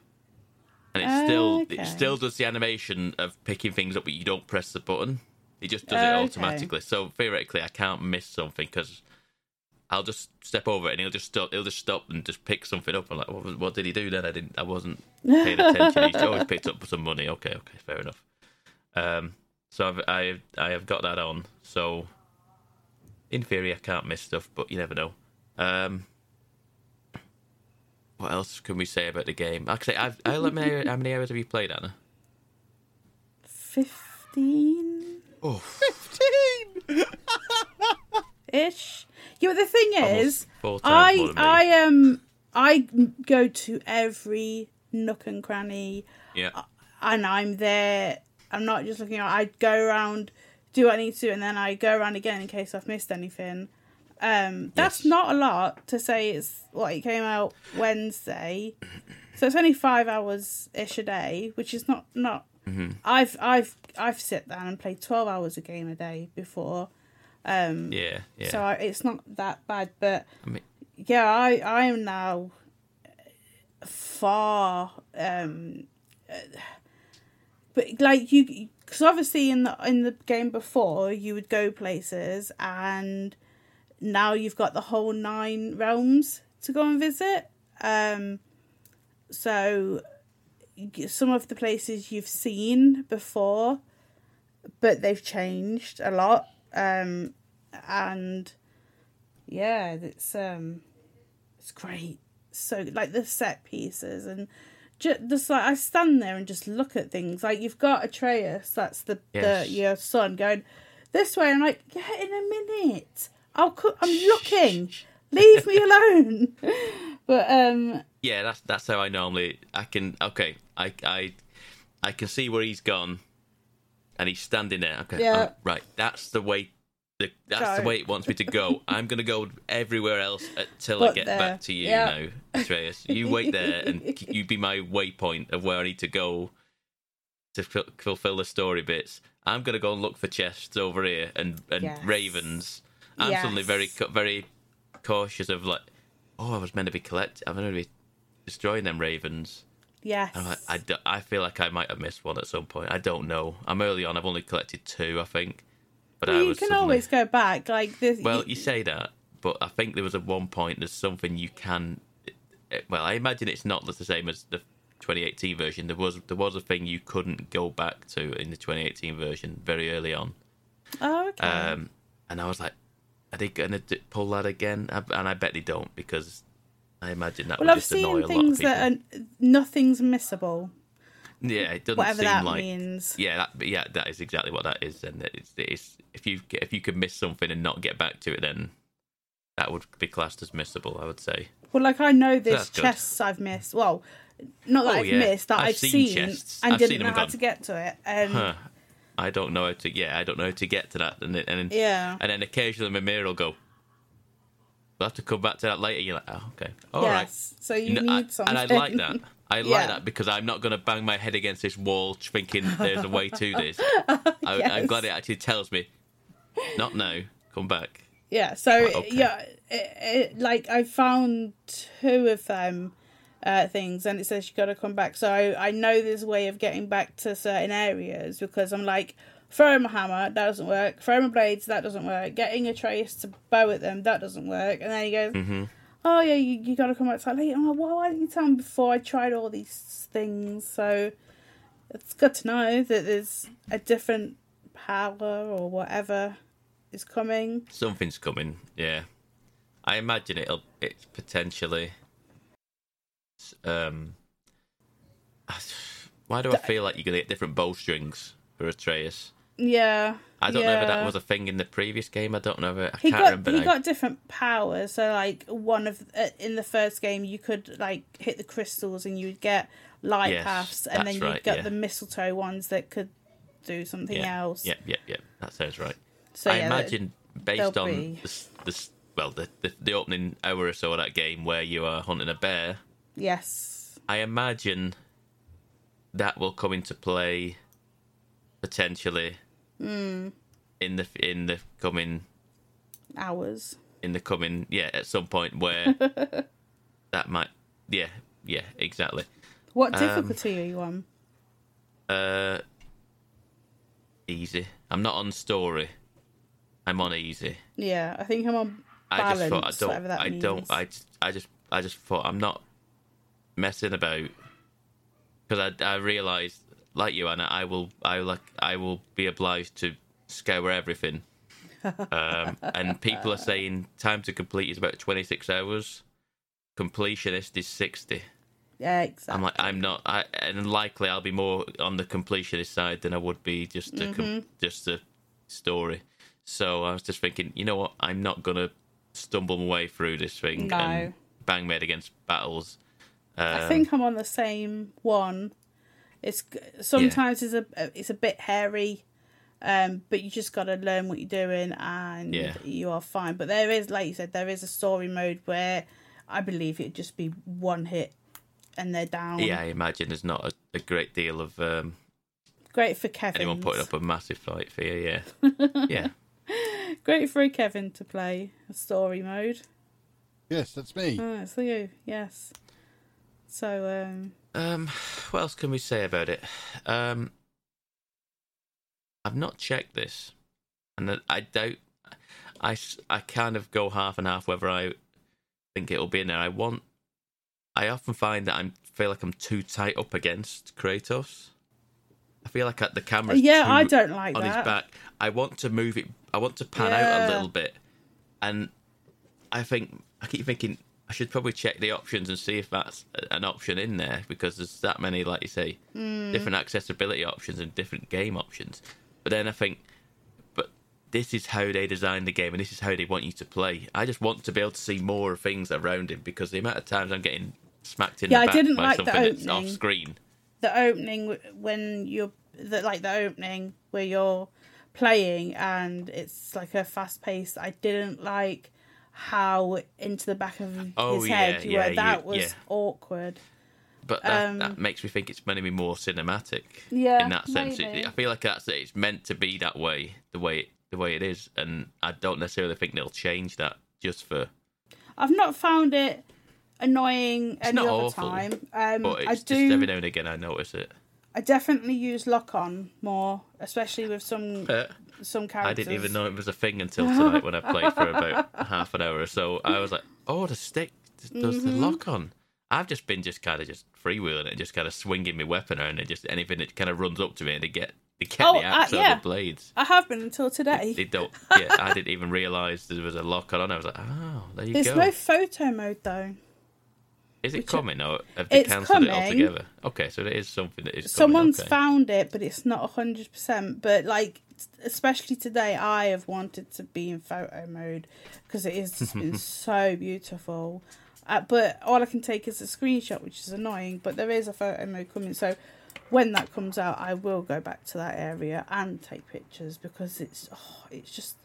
Speaker 5: and it still
Speaker 4: Okay.
Speaker 5: it still does the animation of picking things up, but you don't press the button. It just does it
Speaker 4: Okay.
Speaker 5: automatically. So theoretically, I can't miss something because I'll just step over it and he'll just stop. He'll just stop and just pick something up. I'm like, what, what did he do then? I didn't. I wasn't paying attention. He's always picked up some money. Okay, okay, fair enough. Um, so I've I I have got that on. So in theory, I can't miss stuff, but you never know. Um, what else can we say about the game? Actually, I've how many how many hours have you played, Anna?
Speaker 4: Fifteen
Speaker 5: Oh,
Speaker 4: ish. Yeah, but the thing is,
Speaker 5: four times more
Speaker 4: I
Speaker 5: than me.
Speaker 4: I um I go to every nook and cranny,
Speaker 5: yeah.
Speaker 4: and I'm there. I'm not just looking. I go around, do what I need to, and then I go around again in case I've missed anything. Um, that's
Speaker 5: Yes.
Speaker 4: not a lot to say. It's what it came out Wednesday, so it's only five hours ish a day, which is not not.
Speaker 5: Mm-hmm.
Speaker 4: I've I've I've sit down and played twelve hours a game a day before, um,
Speaker 5: Yeah, yeah.
Speaker 4: so I, it's not that bad. But
Speaker 5: I mean,
Speaker 4: yeah, I I am now far. Um, uh, but like you, because obviously in the in the game before you would go places, and now you've got the whole nine realms to go and visit. Um, so some of the places you've seen before, but they've changed a lot. Um, and yeah, it's um, it's great. So like the set pieces and just, just like I stand there and just look at things. Like you've got Atreus, that's the
Speaker 5: Yes.
Speaker 4: the your son going this way. I'm like, yeah, in a minute. I'll co- I'm looking. Leave me alone. but um,
Speaker 5: yeah, that's that's how I normally. I can okay. I I I can see where he's gone, and he's standing there. Okay,
Speaker 4: Yeah.
Speaker 5: uh, right. That's the way. The, that's the way it wants me to go. I'm gonna go everywhere else until I get
Speaker 4: there.
Speaker 5: back to you
Speaker 4: Yeah.
Speaker 5: now, Atreus. You wait there, and you be my waypoint of where I need to go to ful- fulfill the story bits. I'm gonna go and look for chests over here and and
Speaker 4: Yes.
Speaker 5: ravens. I'm suddenly very very cautious of like, oh, I was meant to be collect. I'm meant to be destroying them ravens.
Speaker 4: yes,
Speaker 5: I'm like, I, do- I feel like I might have missed one at some point. I don't know. I'm early on. I've only collected two, I think. But I
Speaker 4: Well, you can
Speaker 5: suddenly-
Speaker 4: always go back. Like this.
Speaker 5: Well, you say that, but I think there was at one point there's something you can. eh, Well, I imagine it's not the same as the 2018 version. There was there was a thing you couldn't go back to in the 2018 version very early on.
Speaker 4: oh, okay.
Speaker 5: Um, and I was like, are they going to pull that again? And I bet they don't because I imagine that
Speaker 4: well,
Speaker 5: would
Speaker 4: I've
Speaker 5: just annoy
Speaker 4: seen
Speaker 5: a lot of
Speaker 4: things
Speaker 5: people.
Speaker 4: that are nothing's missable.
Speaker 5: Yeah, it doesn't
Speaker 4: Whatever
Speaker 5: seem
Speaker 4: that
Speaker 5: like.
Speaker 4: means.
Speaker 5: Yeah, that, yeah, that is exactly what that is. And it's, it's if you if you can miss something and not get back to it, then that would be classed as missable. I would say.
Speaker 4: Well, like I know there's
Speaker 5: good.
Speaker 4: chests I've missed. Well, not that
Speaker 5: Oh,
Speaker 4: I've
Speaker 5: yeah.
Speaker 4: missed that
Speaker 5: I've
Speaker 4: I've,
Speaker 5: seen
Speaker 4: seen, and
Speaker 5: I've
Speaker 4: didn't
Speaker 5: them
Speaker 4: know how
Speaker 5: and
Speaker 4: to get to it. And
Speaker 5: Huh. I don't know how to. Yeah, I don't know how to get to that. And then- and then,
Speaker 4: Yeah.
Speaker 5: and then occasionally my Mimir will go. We'll have to come back to that later. You're like, oh, okay, all right.
Speaker 4: yes, so you
Speaker 5: No,
Speaker 4: need
Speaker 5: I-
Speaker 4: something.
Speaker 5: and I like that. I
Speaker 4: Yeah.
Speaker 5: like that because I'm not going to bang my head against this wall thinking there's a way to this. I, I'm
Speaker 4: Yes.
Speaker 5: glad it actually tells me, not now, come back.
Speaker 4: Yeah, so
Speaker 5: okay.
Speaker 4: yeah, it, it, like I found two of them uh, things, and it says you got to come back. So I, I know there's a way of getting back to certain areas because I'm like, Throwing my hammer, that doesn't work. Throwing my blades, that doesn't work. Getting Atreus to bow at them, that doesn't work. And then he goes,
Speaker 5: hmm
Speaker 4: "Oh yeah, you, you got to come outside later." I'm like, "Well, why didn't you tell me before I tried all these things?" So it's good to know that there's a different power or whatever is coming.
Speaker 5: Something's coming. Yeah, I imagine it'll. It's potentially. Um. Why do I feel like you're gonna get different bowstrings for Atreus?
Speaker 4: Yeah.
Speaker 5: I don't know if that was a thing in the previous game. I don't know if it, I
Speaker 4: he
Speaker 5: can't
Speaker 4: got
Speaker 5: remember.
Speaker 4: he
Speaker 5: now.
Speaker 4: got different powers. So like one of uh, in the first game, you could like hit the crystals and you would get light
Speaker 5: Yes,
Speaker 4: paths, and then you
Speaker 5: right,
Speaker 4: get
Speaker 5: yeah.
Speaker 4: the mistletoe ones that could do something
Speaker 5: yeah.
Speaker 4: else.
Speaker 5: Yeah, yeah, yeah. That sounds right.
Speaker 4: So
Speaker 5: I
Speaker 4: yeah,
Speaker 5: imagine based on
Speaker 4: be-
Speaker 5: the, s- the well the, the the opening hour or so of that game where you are hunting a bear.
Speaker 4: yes,
Speaker 5: I imagine that will come into play potentially
Speaker 4: Hmm.
Speaker 5: in the in the coming
Speaker 4: hours.
Speaker 5: in the coming yeah at some point where that might yeah yeah exactly
Speaker 4: What
Speaker 5: Um,
Speaker 4: difficulty are you on?
Speaker 5: uh easy i'm not on story i'm on easy
Speaker 4: Yeah, I think I'm on
Speaker 5: i
Speaker 4: balance.
Speaker 5: just thought i don't
Speaker 4: whatever that
Speaker 5: i
Speaker 4: means.
Speaker 5: don't i i just i just thought i'm not messing about because i i realized like you anna i will i like i will be obliged to scour everything um and people are saying time to complete is about 26 hours completionist is 60
Speaker 4: Yeah, exactly.
Speaker 5: I'm like, I'm not, I, and likely I'll be more on the completionist side than I would be just a,
Speaker 4: Mm-hmm.
Speaker 5: just a story. So I was just thinking, you know what? I'm not gonna stumble my way through this thing
Speaker 4: No.
Speaker 5: and bang my head against battles. Um,
Speaker 4: I think I'm on the same one. It's g- sometimes it's a it's a bit hairy, um, but you just got to learn what you're doing and
Speaker 5: Yeah.
Speaker 4: you are fine. But there is, like you said, there is a story mode where I believe it'd just be one hit and they're down.
Speaker 5: yeah, I imagine there's not a, a great deal of um,
Speaker 4: Great for Kevin.
Speaker 5: anyone putting up a massive fight for you. Yeah, yeah.
Speaker 4: Great for Kevin to play a story mode.
Speaker 3: Yes, that's me.
Speaker 4: Oh, it's you, yes. So, um,
Speaker 5: Um, what else can we say about it? Um, I've not checked this, and I- doubt. I, I kind of go half and half whether I think it'll be in there. I want. I often find that I feel like I'm too tight up against Kratos. I feel like at the camera.
Speaker 4: yeah, I don't like
Speaker 5: on
Speaker 4: that.
Speaker 5: his back. I want to move it. I want to pan out a little bit, and I think I keep thinking I should probably check the options and see if that's an option in there because there's that many, like you say,
Speaker 4: Hmm.
Speaker 5: different accessibility options and different game options. But then I think, but this is how they designed the game and this is how they want you to play. I just want to be able to see more things around him because the amount of times I'm getting smacked in
Speaker 4: Yeah, I
Speaker 5: the back
Speaker 4: didn't
Speaker 5: by
Speaker 4: like the
Speaker 5: something that's off screen.
Speaker 4: the opening when you're the, like the opening where you're playing and it's like a fast pace. I didn't like how into the back of
Speaker 5: Oh,
Speaker 4: his head
Speaker 5: yeah,
Speaker 4: you were. that
Speaker 5: you-
Speaker 4: was
Speaker 5: yeah.
Speaker 4: awkward.
Speaker 5: But that,
Speaker 4: Um,
Speaker 5: that makes me think it's going to be more cinematic.
Speaker 4: Yeah,
Speaker 5: in that sense. It, I feel like that's it's meant to be that way, the way it, the way it is, and I don't necessarily think they'll change that just for.
Speaker 4: I've not found it annoying any
Speaker 5: not
Speaker 4: other
Speaker 5: awful,
Speaker 4: time. Um,
Speaker 5: But
Speaker 4: I
Speaker 5: it's just every now and again I notice it.
Speaker 4: I definitely use lock on more, especially with some
Speaker 5: Uh,
Speaker 4: some characters.
Speaker 5: I didn't even know it was a thing until tonight when I played for about half an hour or so. I was like, "Oh, the stick does
Speaker 4: Mm-hmm.
Speaker 5: the lock on." I've just been just kind of just freewheeling it, just kind of swinging my weapon around, and just anything that kind of runs up to me, and they get they get
Speaker 4: Oh,
Speaker 5: the axe
Speaker 4: uh, yeah.
Speaker 5: the blades.
Speaker 4: I have been until today.
Speaker 5: They don't. Yeah, I didn't even realise there was a lock on. I was like, "Oh, there you
Speaker 4: There's
Speaker 5: go."
Speaker 4: There's no photo mode though.
Speaker 5: Is it coming or have they cancelled it altogether? Okay, so it is something that is
Speaker 4: Someone's
Speaker 5: coming. okay.
Speaker 4: found it, but it's not hundred percent. But like, especially today, I have wanted to be in photo mode because it is so beautiful. Uh, but all I can take is a screenshot, which is annoying. But there is a photo mode coming, so when that comes out, I will go back to that area and take pictures because it's oh, it's just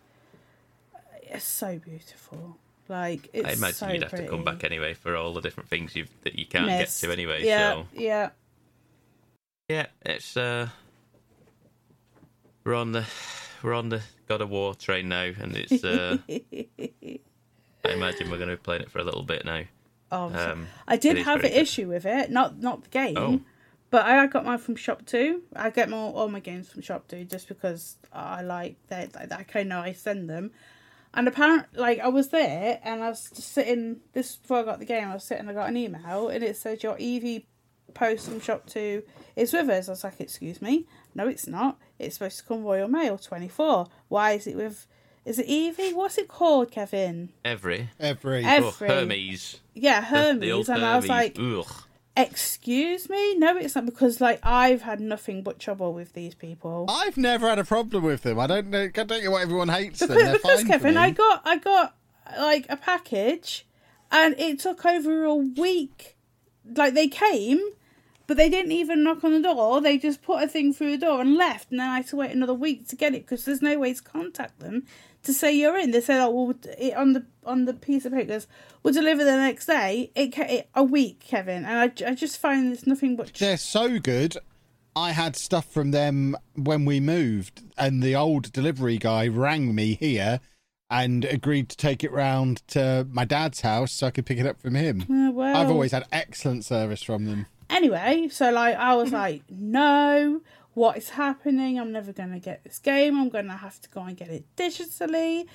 Speaker 4: it's so beautiful. Like it's
Speaker 5: I imagine
Speaker 4: so
Speaker 5: you'd have to come back anyway for all the different things you that you can't
Speaker 4: Missed.
Speaker 5: get to anyway.
Speaker 4: Yeah,
Speaker 5: So
Speaker 4: yeah.
Speaker 5: yeah, it's uh, we're on the we're on the God of War train now, and it's uh, I imagine we're going to be playing it for a little bit now.
Speaker 4: Oh,
Speaker 5: Um,
Speaker 4: I did have an
Speaker 5: good.
Speaker 4: issue with it, not not the game,
Speaker 5: Oh.
Speaker 4: But I got mine from ShopTo. I get my all my games from ShopTo just because I like that. I kinda know I send them. And apparently, like I was there and I was just sitting. This before I got the game, I was sitting. I got an email and it said your Evri post from ShopTo is with us. I was like, excuse me, no, it's not. It's supposed to come Royal Mail twenty four. Why is it with? Is it Evri? What's it called, Kevin?
Speaker 5: Evri.
Speaker 3: Evri.
Speaker 4: Ev-
Speaker 5: Oh,
Speaker 4: Evri.
Speaker 5: Hermes.
Speaker 4: Yeah,
Speaker 5: The-
Speaker 4: Hermes.
Speaker 5: the old
Speaker 4: and I was like,
Speaker 5: Ugh.
Speaker 4: Excuse me, no, it's not because like I've had nothing but trouble with these people.
Speaker 3: I've never had a problem with them. I don't know. I don't know why everyone hates them.
Speaker 4: because,
Speaker 3: They're
Speaker 4: because
Speaker 3: fine
Speaker 4: Kevin. I got I got like a package, and it took over a week. Like they came, but they didn't even knock on the door. They just put a thing through the door and left, and then I had to wait another week to get it because there's no way to contact them to say you're in. They said, "Oh, well, it, on the on the piece of paper, we'll deliver the next day." It, it a week, Kevin, and I, I just find there's nothing but
Speaker 3: They're so good. I had stuff from them when we moved, and the old delivery guy rang me here and agreed to take it round to my dad's house so I could pick it up from him.
Speaker 4: Oh, well,
Speaker 3: I've always had excellent service from them.
Speaker 4: Anyway, so like I was like, no, what is happening? I'm never gonna get this game. I'm gonna have to go and get it digitally.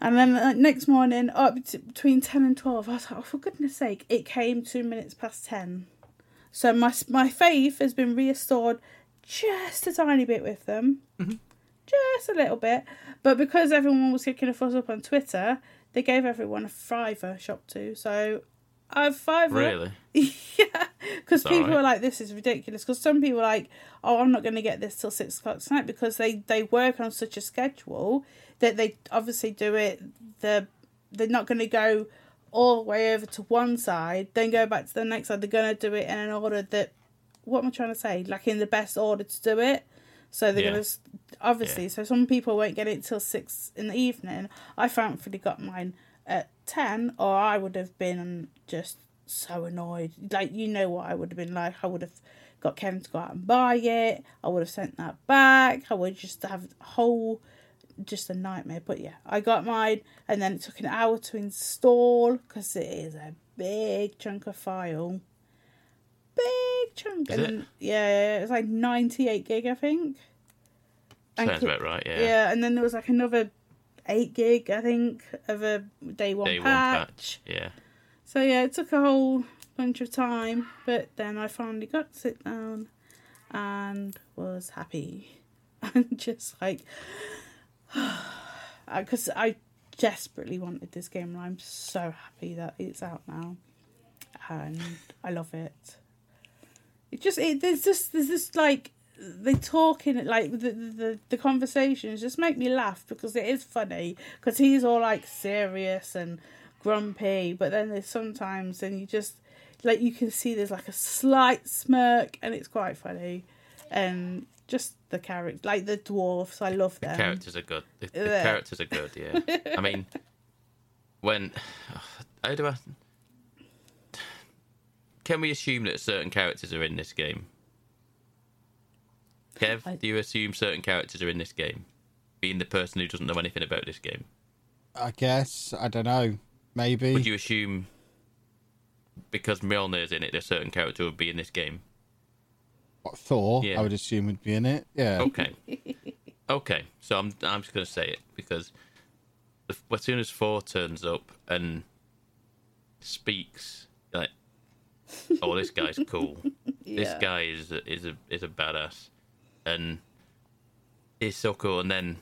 Speaker 4: And then uh, next morning, up to, between ten and twelve, I was like, oh, for goodness sake! It came two minutes past ten. So my my faith has been restored just a tiny bit with them, just a little bit. But because everyone was kicking a fuss up on Twitter, they gave everyone a fiver ShopTo. So I've five.
Speaker 5: Really?
Speaker 4: yeah, because people
Speaker 5: alright.
Speaker 4: are like, "This is ridiculous." Because some people are like, "Oh, I'm not going to get this till six o'clock tonight," because they they work on such a schedule that they obviously do it. The they're not going to go all the way over to one side, then go back to the next side. They're going to do it in an order that. What am I trying to say? Like in the best order to do it. So they're
Speaker 5: Yeah.
Speaker 4: going to obviously.
Speaker 5: Yeah.
Speaker 4: So some people won't get it till six in the evening. I thankfully got mine at ten, or I would have been just so annoyed. Like you know what I would have been like. I would have got Kevin to go out and buy it. I would have sent that back. I would just have a whole just a nightmare. But yeah, I got mine, and then it took an hour to install because it is a big chunk of file. Big chunk.
Speaker 5: Is
Speaker 4: and
Speaker 5: it?
Speaker 4: yeah, it's like ninety eight gig, I think.
Speaker 5: Sounds about right, yeah.
Speaker 4: yeah, and then there was like another eight gig, I think, of a day one
Speaker 5: Day one
Speaker 4: patch.
Speaker 5: patch. Yeah.
Speaker 4: So yeah, it took a whole bunch of time, but then I finally got to sit down and was happy. And just like, because I desperately wanted this game, and I'm so happy that it's out now, and I love it. It just it there's just there's this like they talk in it like the, the the the conversations just make me laugh because it is funny because he's all like serious and grumpy, but then there's sometimes and you just like you can see there's like a slight smirk and it's quite funny, and just the character like the dwarfs I love them.
Speaker 5: characters are good. The, the characters are good. Yeah. I mean, when how do I? Can we assume that certain characters are in this game? Kev,
Speaker 4: I-
Speaker 5: do you assume certain characters are in this game? Being the person who doesn't know anything about this game,
Speaker 3: I guess. I don't know. Maybe.
Speaker 5: would you assume because Mjolnir's in it, a certain character would be in this game?
Speaker 3: What, Thor,
Speaker 5: Yeah.
Speaker 3: I would assume, would be in it. Yeah.
Speaker 5: Okay. okay. So I'm I'm just gonna say it because the, as soon as Thor turns up and speaks, like, oh, this guy's cool. This guy is a, is a is a badass, and he's so cool. And then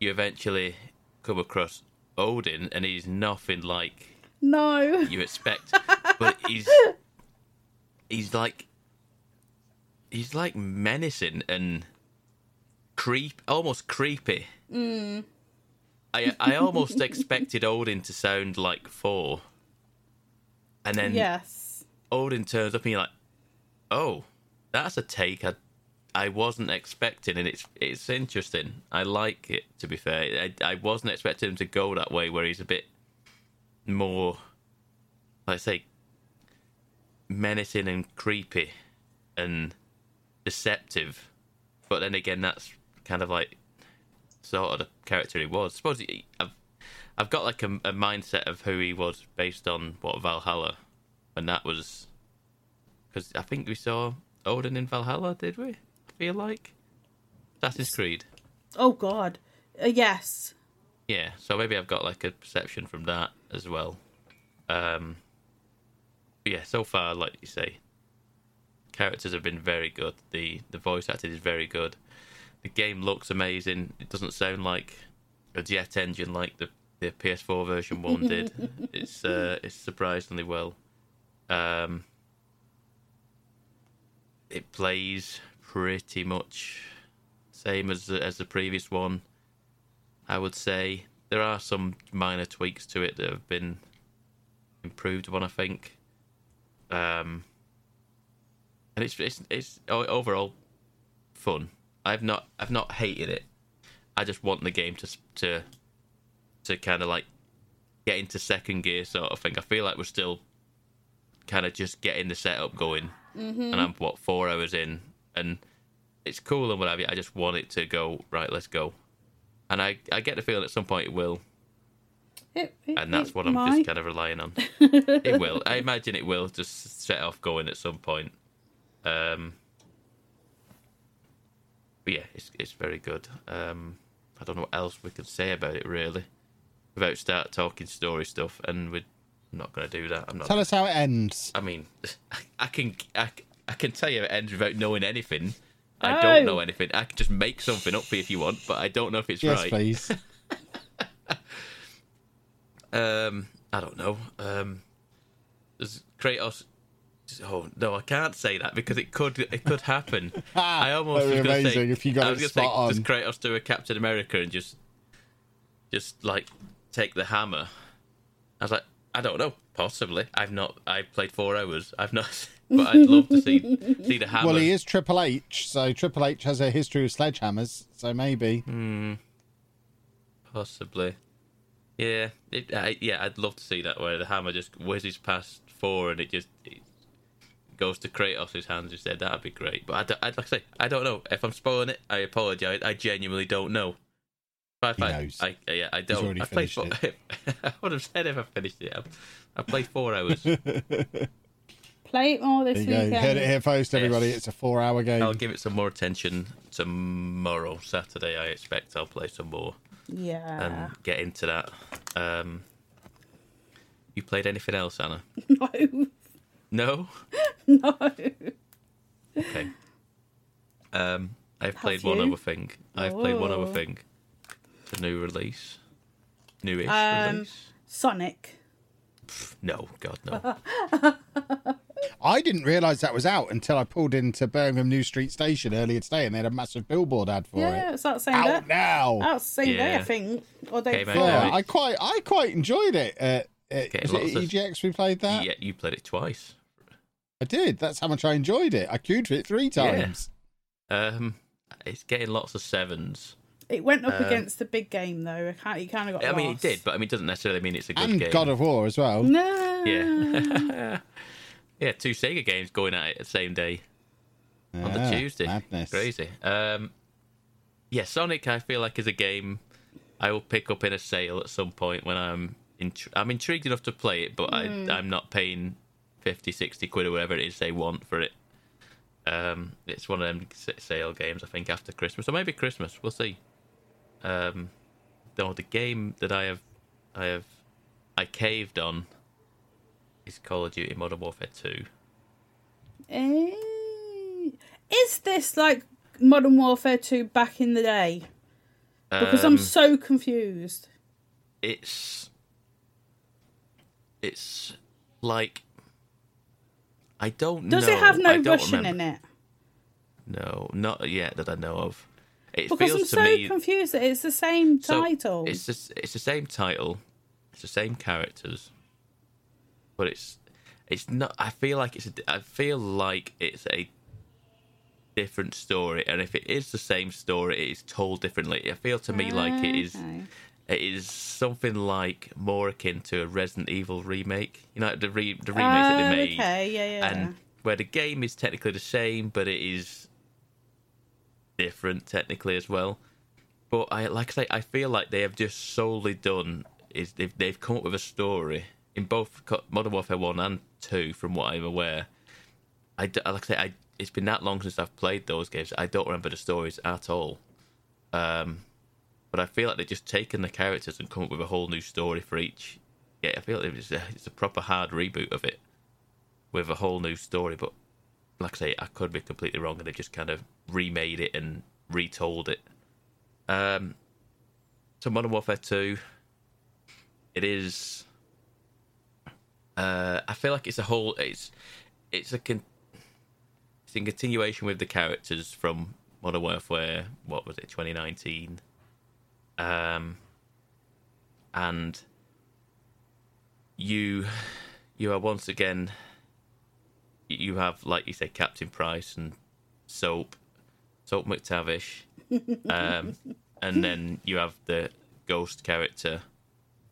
Speaker 5: you eventually come across Odin, and he's nothing like
Speaker 4: No.
Speaker 5: you expect, but he's he's like he's like menacing and creep, almost creepy.
Speaker 4: Mm.
Speaker 5: I I almost expected Odin to sound like Thor, and then
Speaker 4: Yes.
Speaker 5: Odin turns up and you're like, oh, that's a take I I wasn't expecting, and it's it's interesting. I like it. To be fair, I I wasn't expecting him to go that way, where he's a bit more, let's say, menacing and creepy and deceptive. But then again, that's kind of like sort of the character he was. I suppose he, I've I've got like a, a mindset of who he was based on what Valhalla, and that was because I think we saw Odin in Valhalla, did we? Feel like Assassin's Creed.
Speaker 4: Oh God, uh, yes.
Speaker 5: Yeah, so maybe I've got like a perception from that as well. Um, yeah, so far, like you say, characters have been very good. the The voice acting is very good. The game looks amazing. It doesn't sound like a jet engine like the the PS4 version one did. it's uh, it's surprisingly well. Um, it plays pretty much same as the, as the previous one. I would say there are some minor tweaks to it that have been improved upon. I think, um, and it's it's it's overall fun. I've not I've not hated it. I just want the game to to to kind of like get into second gear sort of thing. I feel like we're still kind of just getting the setup going,
Speaker 4: Mm-hmm.
Speaker 5: and I'm what four hours in, and it's cool and whatever. I just want it to go right. Let's go, and I I get the feeling at some point it will,
Speaker 4: It, it,
Speaker 5: and that's
Speaker 4: it
Speaker 5: what I'm
Speaker 4: might.
Speaker 5: just kind of relying on. it will. I imagine it will just set off going at some point. Um, but yeah, it's it's very good. Um, I don't know what else we could say about it really, without start talking story stuff, and we're not going to do that. I'm not.
Speaker 3: Tell us how it ends.
Speaker 5: I mean, I can I, I can tell you it ends without knowing anything. I
Speaker 4: Oh.
Speaker 5: don't know anything. I can just make something up for you if you want, but I don't know if it's
Speaker 3: Yes,
Speaker 5: right.
Speaker 3: please.
Speaker 5: Um, I don't know. Um, does Kratos? Oh no, I can't say that because it could it could happen. I almost was
Speaker 3: be
Speaker 5: going to
Speaker 3: amazing
Speaker 5: say
Speaker 3: if you got
Speaker 5: I was
Speaker 3: it
Speaker 5: gonna say,
Speaker 3: spot
Speaker 5: does. Kratos do a Captain America and just just like take the hammer? I was like, I don't know, possibly. I've not. I've played four hours. I've not, but I'd love to see see the hammer.
Speaker 3: well, he is Triple H, so Triple H has a history of sledgehammers, so maybe.
Speaker 5: Hmm. Possibly. Yeah, it, I, yeah, I'd love to see that where the hammer just whizzes past Thor and it just it goes to Kratos' hands instead. That'd be great. But I I'd like to say, I don't know. If I'm spoiling it, I apologise. I genuinely don't know. But
Speaker 3: He
Speaker 5: I,
Speaker 3: knows.
Speaker 5: I, yeah, I don't. I played four, I would have said if I finished it. I, I played four hours.
Speaker 4: Play it more this
Speaker 3: There you go.
Speaker 4: weekend.
Speaker 3: Heard it here first, everybody.
Speaker 5: Yes.
Speaker 3: It's a four-hour game.
Speaker 5: I'll give it some more attention tomorrow, Saturday. I expect I'll play some more.
Speaker 4: Yeah.
Speaker 5: and get into that. Um, you played anything else, Anna?
Speaker 4: No.
Speaker 5: No.
Speaker 4: No.
Speaker 5: Okay. Um, I've played
Speaker 4: Have
Speaker 5: one other thing. I've played one other
Speaker 4: Oh.
Speaker 5: thing. It's a new release. Newish
Speaker 4: Um,
Speaker 5: release.
Speaker 4: Sonic.
Speaker 5: No, God no.
Speaker 3: I didn't realise that was out until I pulled into Birmingham New Street Station earlier today, and they had a massive billboard ad for it.
Speaker 4: Yeah,
Speaker 3: it.
Speaker 4: it's that same
Speaker 3: Out
Speaker 4: day.
Speaker 3: now.
Speaker 4: That's the same day, I
Speaker 5: Yeah.
Speaker 4: think. Or day
Speaker 5: Came out
Speaker 4: before.
Speaker 3: Yeah,
Speaker 5: now.
Speaker 3: I quite, I quite enjoyed it. Uh, uh,
Speaker 5: Getting
Speaker 3: was
Speaker 5: lots
Speaker 3: it
Speaker 5: of-
Speaker 3: EGX we played that?
Speaker 5: yeah, you played it twice.
Speaker 3: I did. That's how much I enjoyed it. I queued for it three
Speaker 5: Yeah.
Speaker 3: times.
Speaker 5: Um, it's getting lots of sevens.
Speaker 4: It went up
Speaker 5: Um,
Speaker 4: against the big game, though. I can't, you kind of got
Speaker 5: I mean, it
Speaker 4: lost.
Speaker 5: did, but I mean, it doesn't necessarily mean it's a good
Speaker 3: And
Speaker 5: game.
Speaker 3: God of War as well.
Speaker 4: No.
Speaker 5: yeah. yeah, two Sega games going at it the same day. on the
Speaker 3: Ah,
Speaker 5: Tuesday.
Speaker 3: Madness.
Speaker 5: Crazy. Um, yeah, Sonic. I feel like is a game I will pick up in a sale at some point when I'm intri- I'm intrigued enough to play it, but I, I'm not paying 50, 60 quid or whatever it is they want for it. Um, it's one of them sale games I think after Christmas or maybe Christmas. We'll see. Um, though the game that I have, I have, I caved on is Call of Duty Modern Warfare Two.
Speaker 4: Eh, Is this like Modern Warfare 2 back in the day? Because I'm
Speaker 5: Um,
Speaker 4: so confused.
Speaker 5: it's it's like I don't
Speaker 4: Does
Speaker 5: know.
Speaker 4: it have no Russian
Speaker 5: remember.
Speaker 4: in it?
Speaker 5: No, not yet that I know of. It
Speaker 4: Because
Speaker 5: feels
Speaker 4: I'm so
Speaker 5: me
Speaker 4: confused that it's the same
Speaker 5: so
Speaker 4: title.
Speaker 5: It's just, it's the same title, it's the same characters, but it's it's not. I feel like it's. A, I feel like it's a different story, and if it is the same story, it is told differently. I feel to me like it is.
Speaker 4: Okay.
Speaker 5: It is something like more akin to a Resident Evil remake. You know, the re- the remakes that
Speaker 4: Oh,
Speaker 5: they made,
Speaker 4: okay, yeah, yeah.
Speaker 5: and where the game is technically the same, but it is different technically as well. But I like I say, I feel like they have just solely done is they've they've come up with a story in both Modern Warfare One and Two, from what I'm aware, I like I say, I it's been that long since I've played those games. I don't remember the stories at all. Um, but I feel like they've just taken the characters and come up with a whole new story for each. Yeah, I feel like it's a, it's a proper hard reboot of it with a whole new story. But like I say, I could be completely wrong, and they've just kind of remade it and retold it. Um, so Modern Warfare Two, it is. Uh, I feel like it's a whole. It's it's a con- it's in continuation with the characters from Modern Warfare. What was it, 2019? Um, and you you are once again you have like you say Captain Price and Soap, Soap MacTavish, um, and then you have the Ghost character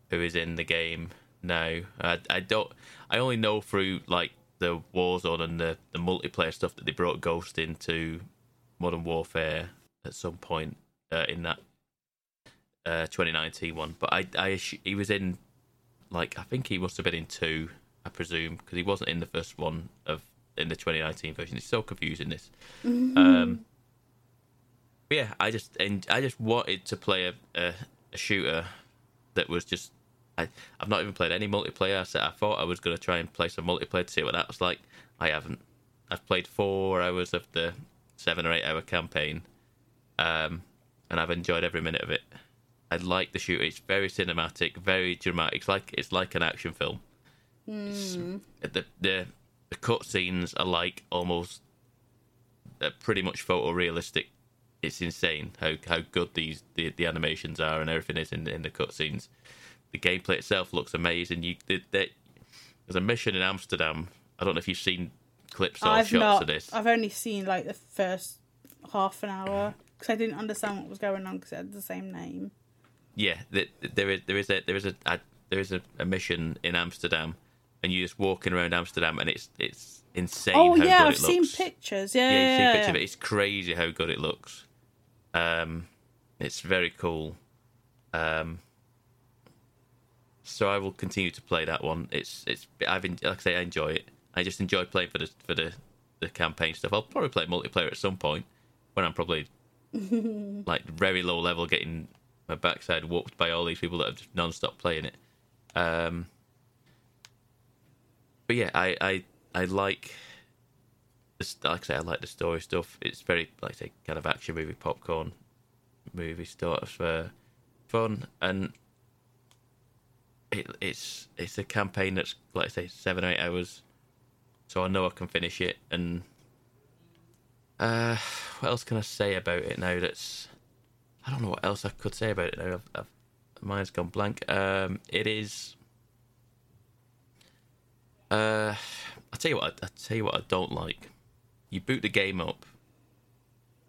Speaker 5: who is in the game now. I, I don't. I only know through like the Warzone and the the multiplayer stuff that they brought Ghost into Modern Warfare at some point uh, in that uh, 2019 one. But I, I he was in like I think he must have been in two. I presume because he wasn't in the first one of in the 2019 version. It's so confusing this. Um, but yeah, I just and I just wanted to play a, a, a shooter that was just. I, I've not even played any multiplayer. I said I thought I was going to try and play some multiplayer to see what that was like. I haven't. I've played four hours of the seven or eight hour campaign, um, and I've enjoyed every minute of it. I like the shooter. It's very cinematic, very dramatic. It's like it's like an action film. It's- The the the cutscenes are like almost uh, pretty much photorealistic. It's insane how how good these the, the animations are and everything is in in the cutscenes. The gameplay itself looks amazing. You the, the, there's a mission in Amsterdam. I don't know if you've seen clips or
Speaker 4: I've
Speaker 5: shots
Speaker 4: not.
Speaker 5: of this.
Speaker 4: I've only seen like the first half an hour because I didn't understand what was going on because it had the same name.
Speaker 5: Yeah, th- th- there is there is a there is a, a there is a, a mission in Amsterdam, and you're just walking around Amsterdam, and it's it's insane.
Speaker 4: oh
Speaker 5: how
Speaker 4: yeah,
Speaker 5: good
Speaker 4: I've
Speaker 5: it
Speaker 4: seen
Speaker 5: looks.
Speaker 4: pictures. Yeah,
Speaker 5: Yeah,
Speaker 4: yeah, yeah,
Speaker 5: pictures
Speaker 4: yeah.
Speaker 5: it. It's crazy how good it looks. Um, it's very cool. Um, so I will continue to play that one. It's it's I've like I say I enjoy it. I just enjoy playing for the for the the campaign stuff. I'll probably play multiplayer at some point when I'm probably like very low level, getting my backside whooped by all these people that have just non-stop playing it. Um, but yeah, I I I like this, like I say, I like the story stuff. It's very, like I say, kind of action movie, popcorn movie stuff, uh, fun, and it, it's it's a campaign that's like I say, seven or eight hours, so I know I can finish it. And uh, what else can I say about it now? That's I don't know what else I could say about it now. I've, I've, mine's gone blank. Um, it is. Uh, I'll tell you what. I, I'll tell you what I don't like. You boot the game up.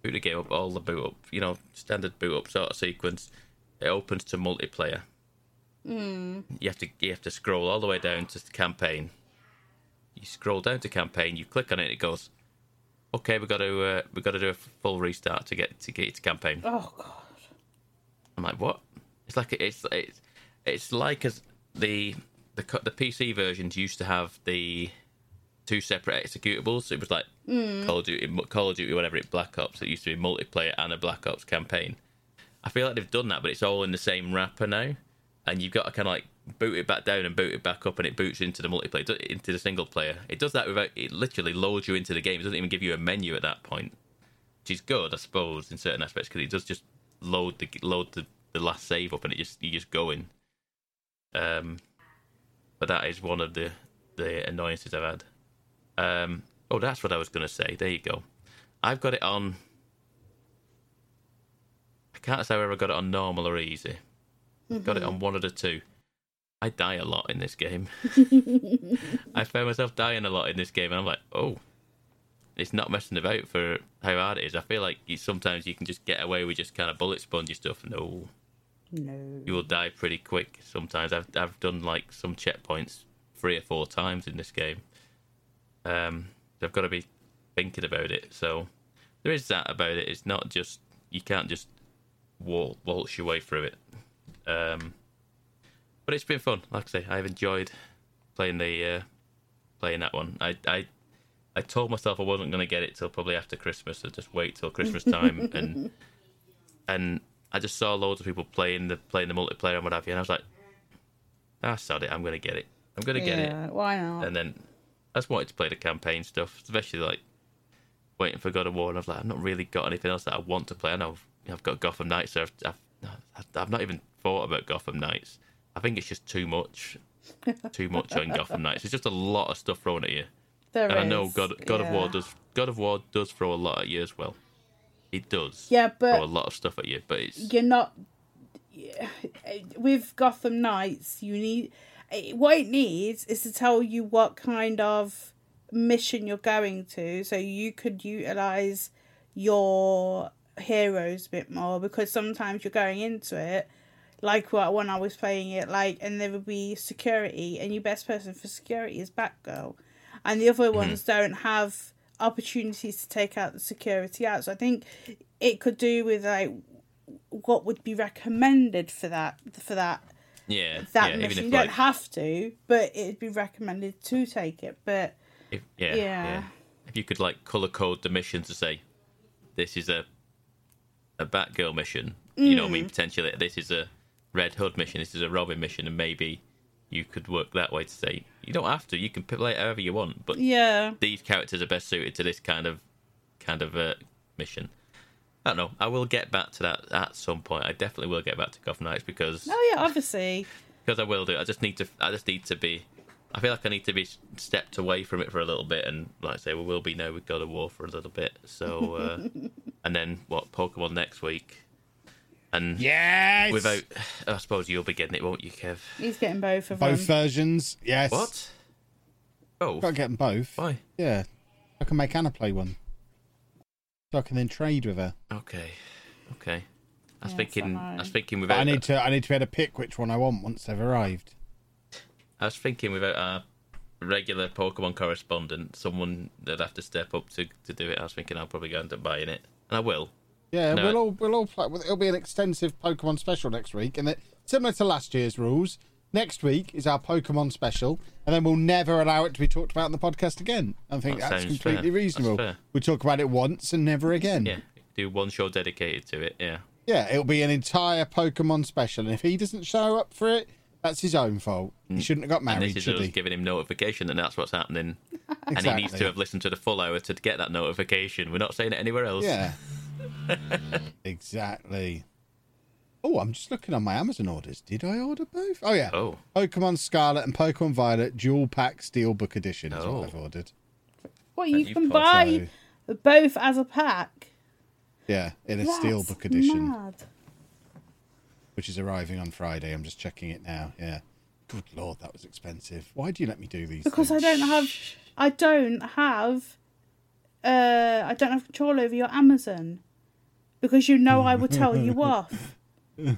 Speaker 5: Boot the game up. All the boot up. You know, standard boot up sort of sequence. It opens to multiplayer. Mm. You have to you have to scroll all the way down to campaign. You scroll down to campaign. You click on it. It goes. Okay, we got to uh, we got to do a full restart to get to get to campaign.
Speaker 4: Oh god.
Speaker 5: I'm like, what? It's like it's it's it's like as the the the PC versions used to have the two separate executables. It was like Call of Duty, Call of Duty, whatever it, Black Ops. It used to be multiplayer and a Black Ops campaign. I feel like they've done that, but it's all in the same wrapper now, and you've got to kind of like boot it back down and boot it back up, and it boots into the multiplayer, into the single player. It does that without it. Literally loads you into the game. It doesn't even give you a menu at that point, which is good, I suppose, in certain aspects, because it does just load the load the, the last save up, and it just you just go in. Um, but that is one of the the annoyances I've had. Um, oh, that's what I was going to say. There you go. I've got it on. I can't say whether I got it on normal or easy. I've got it on one of the two. I die a lot in this game. I found myself dying a lot in this game, and I'm like, oh, it's not messing about for how hard it is. I feel like you, sometimes you can just get away with just kind of bullet spongy stuff. No,
Speaker 4: No.
Speaker 5: you will die pretty quick sometimes. I've I've done like some checkpoints three or four times in this game. Um, so I've got to be thinking about it. So there is that about it. It's not just you can't just wal- waltz your way through it. Um, but it's been fun. Like I say, I've enjoyed playing the uh, playing that one. I I I told myself I wasn't going to get it till probably after Christmas. So just wait till Christmas time, and and I just saw loads of people playing the playing the multiplayer and what have you, and I was like, "Ah, sod it, I'm going to get it. I'm going to get it."
Speaker 4: why not?
Speaker 5: And then I just wanted to play the campaign stuff, especially like waiting for God of War. And I was like, I've not really got anything else that I want to play. I know I've, I've got Gotham Knights, so I've, I've I've not even thought about Gotham Knights. I think it's just too much, too much on Gotham Knights. It's just a lot of stuff thrown at you.
Speaker 4: There
Speaker 5: And I know
Speaker 4: is,
Speaker 5: God God of War does God of War does throw a lot at you as well. It does.
Speaker 4: Yeah, but-
Speaker 5: throw a lot of stuff at you, but it's
Speaker 4: you're not yeah, with Gotham Knights. You need what it needs is to tell you what kind of mission you're going to, so you could utilize your heroes a bit more. Because sometimes you're going into it, like what when I was playing it, like, and there would be security, and your best person for security is Batgirl, and the other mm-hmm. ones don't have opportunities to take out the security out. So I think it could do with like what would be recommended for that for that
Speaker 5: yeah,
Speaker 4: that
Speaker 5: yeah,
Speaker 4: mission.
Speaker 5: even
Speaker 4: You don't
Speaker 5: like
Speaker 4: have to, but it'd be recommended to take it. But
Speaker 5: if, yeah,
Speaker 4: Yeah.
Speaker 5: yeah, If you could like color code the mission to say this is a a Batgirl mission, you know what I
Speaker 4: Mm.
Speaker 5: mean? Potentially this is a Red Hood mission, this is a Robin mission, and maybe you could work that way to say you don't have to. You can play it however you want, but
Speaker 4: yeah,
Speaker 5: these characters are best suited to this kind of kind of uh, mission. I don't know. I will get back to that at some point. I definitely will get back to Gotham Knights because
Speaker 4: oh yeah, obviously,
Speaker 5: because I will do. I just need to. I just need to be. I feel like I need to be stepped away from it for a little bit, and like I say, we will be now with God of War for a little bit. So, uh, and then what? Pokemon next week, and
Speaker 3: Yes.
Speaker 5: without. I suppose you'll be getting it, won't you, Kev?
Speaker 4: he's getting both of
Speaker 3: both
Speaker 4: them.
Speaker 3: versions. Yes.
Speaker 5: What? Oh,
Speaker 3: Got to get them both.
Speaker 5: why?
Speaker 3: Yeah. I can make Anna play one. So I can then trade with her.
Speaker 5: Okay, okay. I was
Speaker 4: Yes,
Speaker 5: thinking.
Speaker 4: I
Speaker 5: I, was thinking
Speaker 3: But
Speaker 5: without.
Speaker 3: I need to I need to be able to pick which one I want once they've arrived.
Speaker 5: I was thinking without our regular Pokemon correspondent, someone that'd have to step up to, to do it. I was thinking I'll probably go end up buying it, and I will.
Speaker 3: Yeah,
Speaker 5: No.
Speaker 3: we'll all we'll all play. It'll be an extensive Pokemon special next week, and it, similar to last year's rules. Next week is our Pokemon special, and then we'll never allow it to be talked about in the podcast again. I think
Speaker 5: That
Speaker 3: that's completely
Speaker 5: fair.
Speaker 3: reasonable.
Speaker 5: That's.
Speaker 3: We talk about it once and never again.
Speaker 5: Yeah, do one show dedicated to it. Yeah.
Speaker 3: Yeah, it'll be an entire Pokemon special, and if he doesn't show up for it, that's his own fault. He shouldn't have got
Speaker 5: Mm. And
Speaker 3: married,
Speaker 5: this is
Speaker 3: should
Speaker 5: us
Speaker 3: he?
Speaker 5: giving him notification that that's what's happening, and he needs to have listened to the full hour to get that notification. We're not saying it anywhere else.
Speaker 3: Yeah. exactly. Oh, I'm just looking on my Amazon orders. Did I order both? Oh yeah.
Speaker 5: Oh.
Speaker 3: Pokemon Scarlet and Pokemon Violet dual pack steelbook edition is
Speaker 5: Oh.
Speaker 3: what I've ordered.
Speaker 4: What you
Speaker 5: you
Speaker 4: can
Speaker 5: put-
Speaker 4: buy both as a pack.
Speaker 3: Yeah, in a
Speaker 4: That's
Speaker 3: steelbook edition,
Speaker 4: Mad.
Speaker 3: Which is arriving on Friday. I'm just checking it now. Yeah. Good lord, that was expensive. Why do you let me do these?
Speaker 4: Because I don't have, I don't have, uh, I don't have control over your Amazon. Because you know I would tell you off.
Speaker 5: Yeah,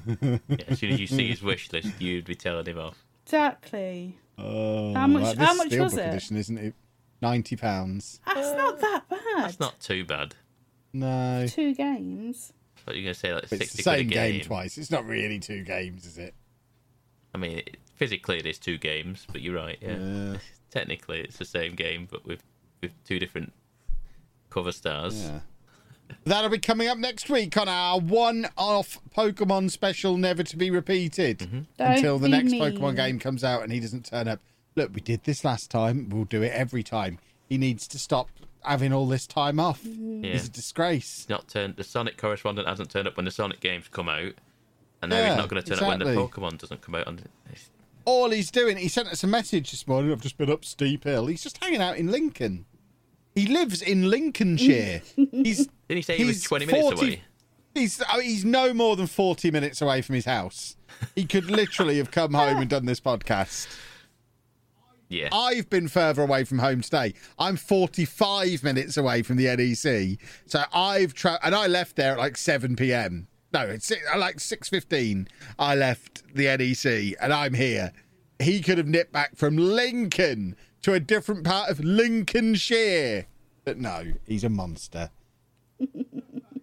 Speaker 5: as soon as you see his wish list, you'd be telling him off.
Speaker 4: Exactly.
Speaker 3: Oh,
Speaker 4: How much-
Speaker 3: well,
Speaker 4: how
Speaker 3: this
Speaker 4: much was
Speaker 3: steelbook
Speaker 4: it?
Speaker 3: Edition, isn't it? Ninety pounds.
Speaker 4: That's not that bad.
Speaker 5: That's not too bad.
Speaker 3: No,
Speaker 4: two games.
Speaker 5: But you're gonna say like
Speaker 3: it's
Speaker 5: sixty
Speaker 3: the same
Speaker 5: game.
Speaker 3: game twice. It's not really two games, is it?
Speaker 5: I mean, it, physically it is two games, but you're right. Yeah.
Speaker 3: Yeah.
Speaker 5: Technically, it's the same game, but with with two different cover stars.
Speaker 3: Yeah. That'll be coming up next week on our one-off Pokemon special, never to be repeated,
Speaker 5: Mm-hmm.
Speaker 3: until the next
Speaker 4: mean.
Speaker 3: Pokemon game comes out and he doesn't turn up. Look, we did this last time. We'll do it every time. He needs to stop having all this time off. Mm-hmm.
Speaker 5: Yeah.
Speaker 3: It's a disgrace.
Speaker 5: Not turned. The Sonic correspondent hasn't turned up when the Sonic games come out, and now
Speaker 3: Yeah,
Speaker 5: he's not going to turn up when the. Pokemon doesn't come out. On it's,
Speaker 3: All he's doing, he sent us a message this morning. I've just been up Steep Hill. He's just hanging out in Lincoln. He lives in Lincolnshire. he's
Speaker 5: didn't he say he was
Speaker 3: he's
Speaker 5: twenty minutes away?
Speaker 3: He's oh, he's no more than forty minutes away from his house. He could literally have come home and done this podcast.
Speaker 5: Yeah.
Speaker 3: I've been further away from home today. I'm 45 minutes away from the NEC. So I've tra- and I left there at like 7 p.m. No, it's like 6:15. I left the NEC and I'm here. He could have nipped back from Lincoln to a different part of Lincolnshire. But no, he's a monster.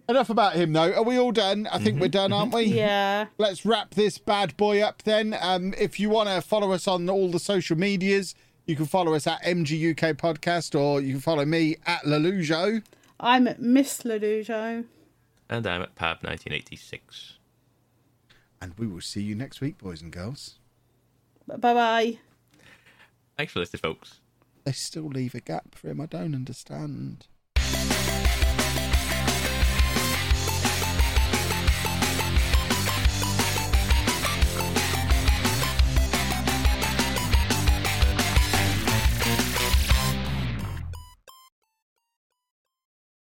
Speaker 3: Enough about him though. Are we all done? I think we're done, aren't we?
Speaker 4: Yeah.
Speaker 3: let's wrap this bad boy up then. Um, if you want to follow us on all the social medias, You can follow us at MGUK Podcast, or you can follow me at Lollujo.
Speaker 4: I'm at Miss Lollujo.
Speaker 5: And I'm at Pab 1986.
Speaker 3: And we will see you next week, boys and girls.
Speaker 4: Bye bye.
Speaker 5: Thanks for listening, folks.
Speaker 3: They still leave a gap for him. I don't understand.